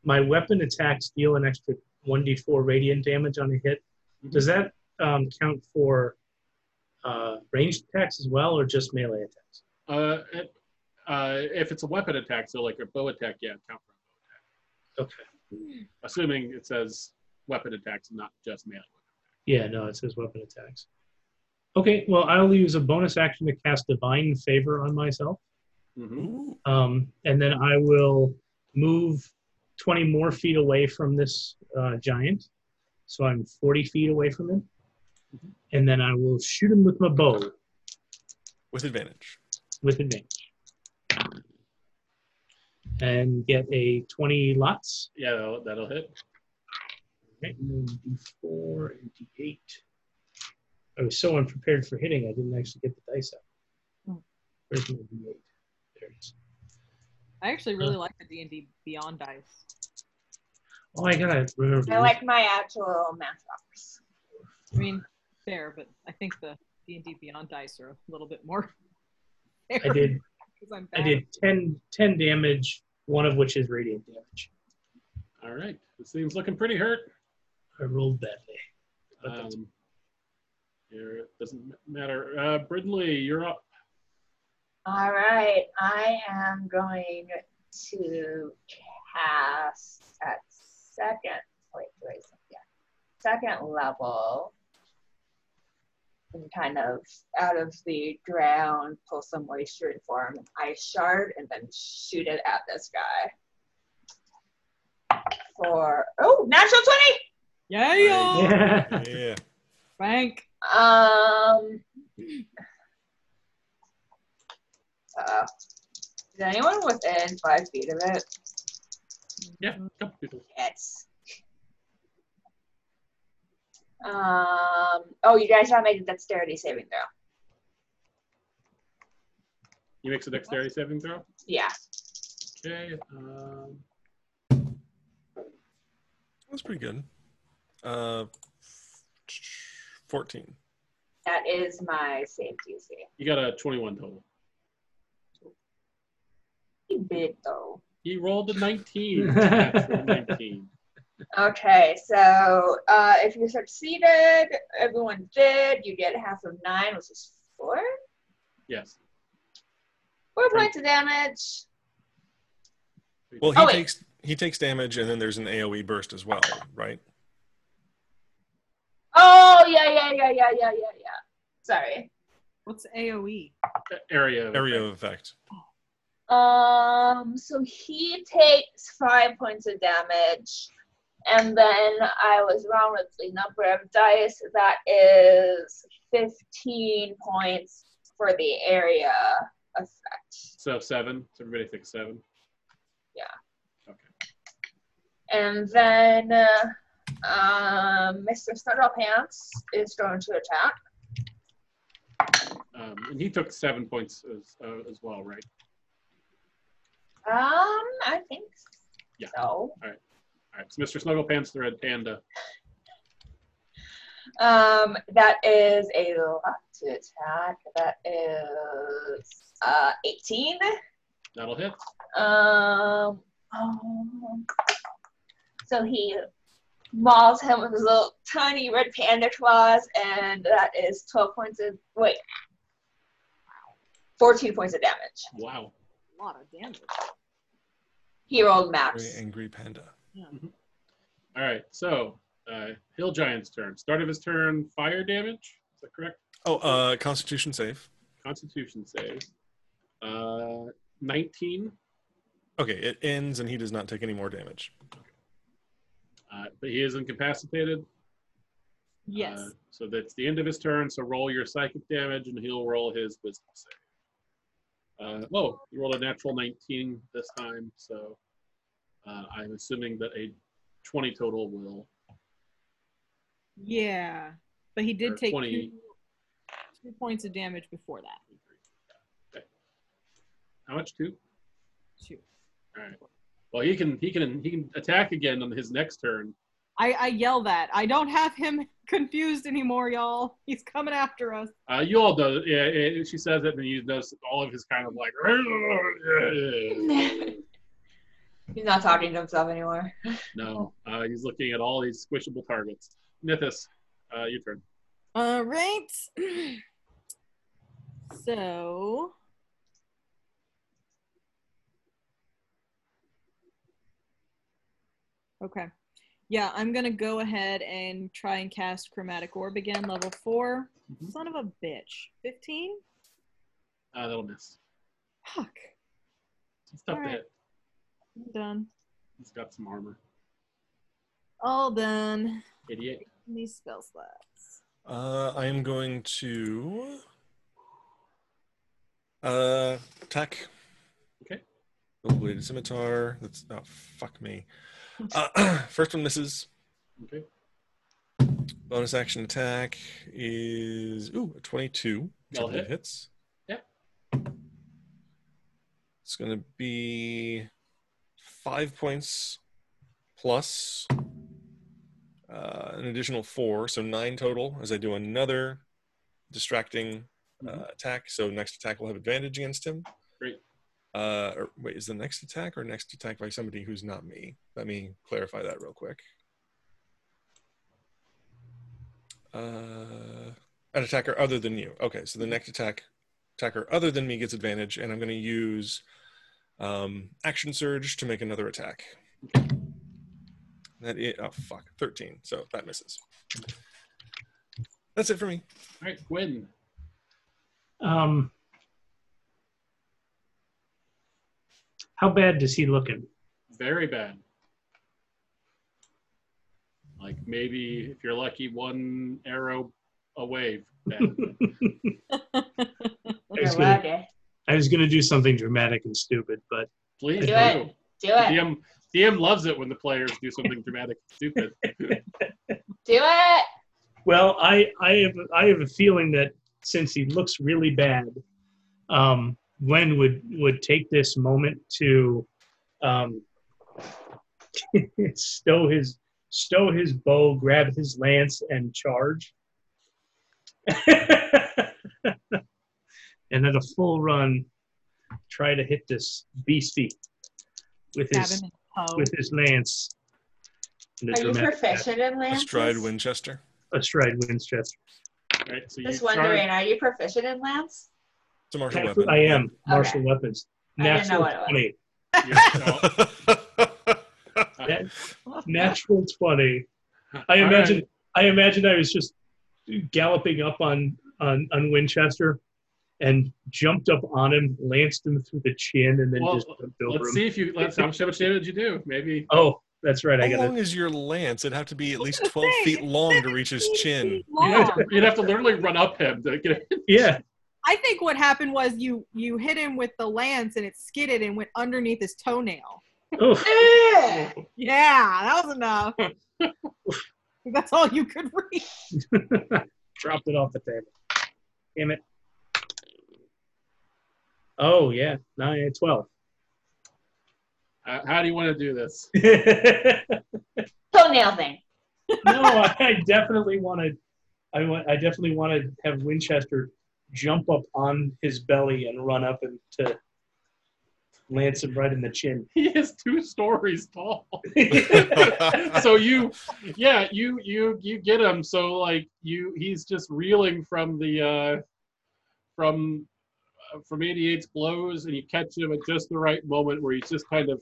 my weapon attacks deal an extra 1d4 radiant damage on a hit. Does that um, count for uh, ranged attacks as well, or just melee attacks? Uh, it, uh, if it's a weapon attack, so like a bow attack, yeah, count for a bow attack. Okay. Assuming it says weapon attacks, not just melee. Yeah, no, it says weapon attacks. Okay, well, I'll use a bonus action to cast Divine Favor on myself. Mm-hmm. Um, and then I will move 20 more feet away from this uh, giant. So I'm 40 feet away from him. Mhm. And then I will shoot him with my bow with advantage. With advantage. And get a 20 lots. Yeah, that'll, that'll hit. Okay, and then D4 and D8. I was so unprepared for hitting, I didn't actually get the dice out. Hmm. Where's my D8? There it is. I actually really like the D and D Beyond dice. Oh, I gotta remember. I like my actual math box. I mean, fair, but I think the D and D Beyond dice are a little bit more. Fair I did. I'm I bad. did 10, 10 damage, one of which is radiant damage. All right. This thing's looking pretty hurt. I rolled badly. But that's- Um, here, it doesn't matter. Uh, Brindley, you're up. All right, I am going to cast at second. Wait, wait, yeah, second level, and kind of out of the ground pull some moisture and form an ice shard, and then shoot it at this guy. For oh, natural twenty. yeah, yeah. Yeah. Yeah. Frank. Um. Uh, is anyone within five feet of it? Yeah, a couple people. Yes. Um. Oh, you guys gotta make a dexterity saving throw. You makes a dexterity saving throw. Yeah. Okay. Um, That's pretty good. Uh, 14. That is my safety save. you got a 21 total. Pretty Big though. He rolled a 19. 19. Okay, so uh, if you succeeded, everyone did. You get half of nine, which is four. Yes. Four points of damage. Well, he Oh, takes he takes damage, and then there's an AOE burst as well, right? Oh yeah, yeah, yeah, yeah, yeah, yeah, yeah. Sorry. What's AOE? Area. of Area effect. of effect. Um, so he takes five points of damage, and then I was wrong with the number of dice. That is fifteen points for the area effect. So seven. So everybody thinks seven. Yeah. Okay. And then uh, um, Mr. Snugglepants is going to attack. Um, and he took seven points as, uh, as well, right? Um, I think Yeah. so. All right. So Mr. Snugglepants, the red panda. Um, that is a lot to attack. That is uh 18. That'll hit. Um, um, so he mauls him with his little tiny red panda claws, and that is 12 points of wait, 14 points of damage. Wow. A lot of damage. He rolled max. Very max. angry panda. All right. So uh, Hill Giant's turn. Start of his turn, fire damage. Is that correct? Oh, uh, Constitution save. Constitution save. Uh, 19. Okay, it ends, and he does not take any more damage. Uh, but he is incapacitated. Yes. Uh, so that's the end of his turn. So roll your psychic damage, and he'll roll his wisdom save. Uh, whoa, you rolled a natural 19 this time. So uh, I'm assuming that a 20 total will. yeah. But he did take 20. two, two points of damage before that. Okay. How much? Two. Two. All right. Well, he can he can he can attack again on his next turn. I, I yell that. I don't have him confused anymore, y'all. He's coming after us. Uh, you all know. Yeah, yeah, she says it, and you notice all of his kind of like. He's not talking to himself anymore. No, uh, he's looking at all these squishable targets. Nithis, uh, your turn. All right. so. Okay. Yeah, I'm going to go ahead and try and cast Chromatic Orb again, level 4. Mhm. Son of a bitch. 15? Uh, that'll miss. Fuck. It's tough to hit. I'm done. He's got some armor. All done. 88. These spell slots. Uh, I am going to uh, attack. Okay. Double bladed scimitar. That's oh fuck me. Uh, first one misses. Okay. Bonus action attack is ooh a twenty-two. which I That'll believe hit. hits. Yeah. It's gonna be five points plus uh, an additional four, so nine total. As I do another distracting uh, Mhm. attack, so next attack will have advantage against him. Great. Uh, or, wait, is the next attack or next attack by somebody who's not me? Let me clarify that real quick. Uh, an attacker other than you. Okay, so the next attack, attacker other than me gets advantage, and I'm going to use um, action surge to make another attack. That is, oh fuck, thirteen. So that misses. That's it for me. All right, Gwen. Um, how bad does he looking? Very bad. Like maybe if you're lucky, one arrow away. Bad. I You're was gonna, lucky. I was gonna do something dramatic and stupid, but Please Do do. it. Do it. DM DM loves it when the players do something dramatic and stupid. Do it. Well, I I have I have a feeling that since he looks really bad, um, Gwen would would take this moment to um, stow his stow his bow, grab his lance, and charge. and at a full run, try to hit this beastie with Stab his him in the toe. with his lance. in a Are you dramatic proficient in lances? Astride Winchester. astride Winchester. Right, so Just you try- wondering, are you proficient in lance? It's a martial weapon. I am martial weapons. I didn't know Natural what it was. twenty. you- no, Natural twenty. I all imagine. right. I imagine I was just galloping up on on on Winchester, and jumped up on him, lanced him through the chin, and then Well, just jumped over Let's him. see if you let's how much damage did you do? Maybe Oh, that's right. I How got long is your lance? It'd have to be at least 12 thing, feet long to reach his chin. feet you'd have, to, you'd have to literally run up him to get it. Yeah. I think what happened was you you hit him with the lance and it skidded and went underneath his toenail. Oh, Yeah, that was enough. That's all you could read. dropped it off the table. Damn it. Oh yeah, nine, twelve. Uh, how do you want to do this? Toenail thing. no, I definitely wanted. I want. I definitely want to have Winchester jump up on his belly and run up and to lance him right in the chin. He is two stories tall. so you, yeah, you you you get him. So like you, he's just reeling from the uh, from from 88's blows, and you catch him at just the right moment where he's just kind of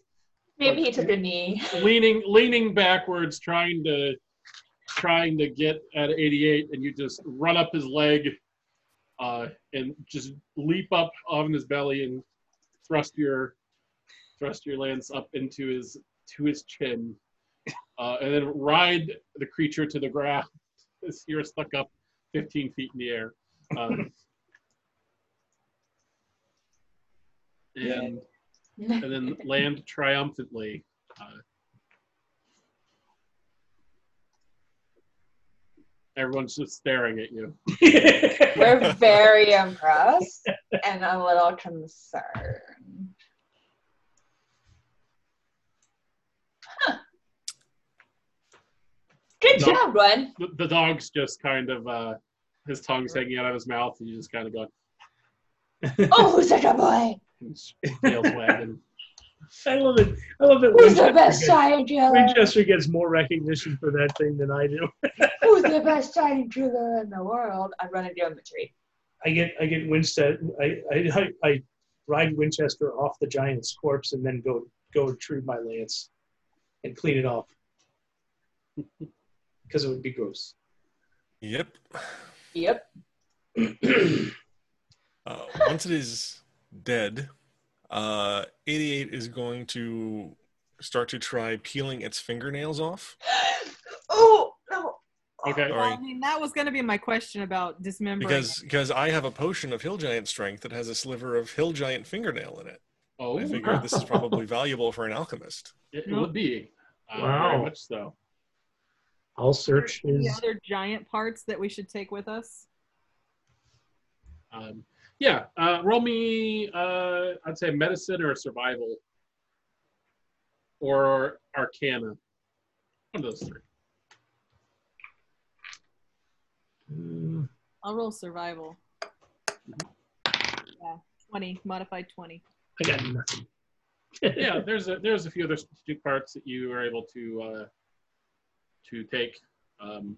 Maybe he took a knee. leaning leaning backwards, trying to trying to get at 88, and you just run up his leg, uh, and just leap up on his belly and thrust your thrust your lance up into his to his chin, uh, and then ride the creature to the ground as you're stuck up 15 feet in the air. Um, and and then land triumphantly. Uh, everyone's just staring at you. We're very impressed and a little concerned. Huh. Good No. job, Gwen. The, the dog's just kind of uh, his tongue's hanging out of his mouth, and you just kind of go Oh, who's such a boy? And tails wagging. I love it. I love it. Who's the Winchester best gets- giant killer? Winchester gets more recognition for that thing than I do. Who's the best giant killer in the world? I'm running down the tree. I get I get Winchester. I, I I I ride Winchester off the giant's corpse and then go go retrieve my lance and clean it off because it would be gross. Yep. Yep. Uh, once it is dead, uh, 88 is going to start to try peeling its fingernails off. oh no. Okay. Well, I mean, that was going to be my question about dismembering. Because because I have a potion of hill giant strength that has a sliver of hill giant fingernail in it. Oh, I figured this is probably valuable for an alchemist. it, it would be. Uh, Wow. Very much so. I'll search Any his. other giant parts that we should take with us? Um, yeah. Uh, roll me. Uh, I'd say medicine or survival, or arcana. One of those three. I'll roll survival. Yeah, 20, modified 20. I got nothing. yeah, there's a there's a few other strategic parts that you are able to uh, to take. Um,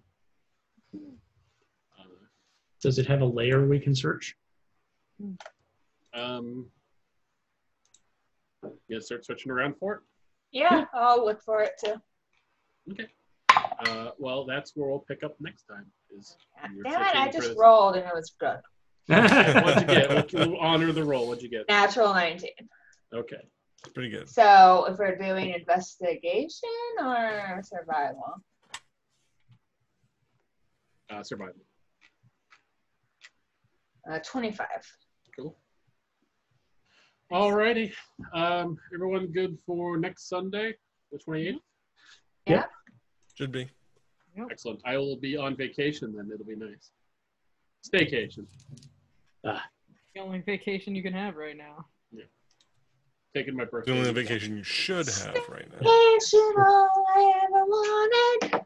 uh, Does it have a layer we can search? Um, yeah, start searching around for it? Yeah, I'll look for it too. Okay. Uh, well, that's where we'll pick up next time. Is you're Damn it, I just this- rolled and it was good. What'd you get? We'll, we'll honor the roll. What'd you get? Natural 19. Okay. Pretty good. So if we're doing investigation or survival? Uh, survival. Uh, 25. Cool. Alrighty. Um, everyone good for next Sunday, the 28th? Yeah. Should be. Excellent. I will be on vacation then. It'll be nice. Staycation. The only vacation you can have right now. Yeah. Taking my birthday. The only vacation you should have right now. Vacation, all I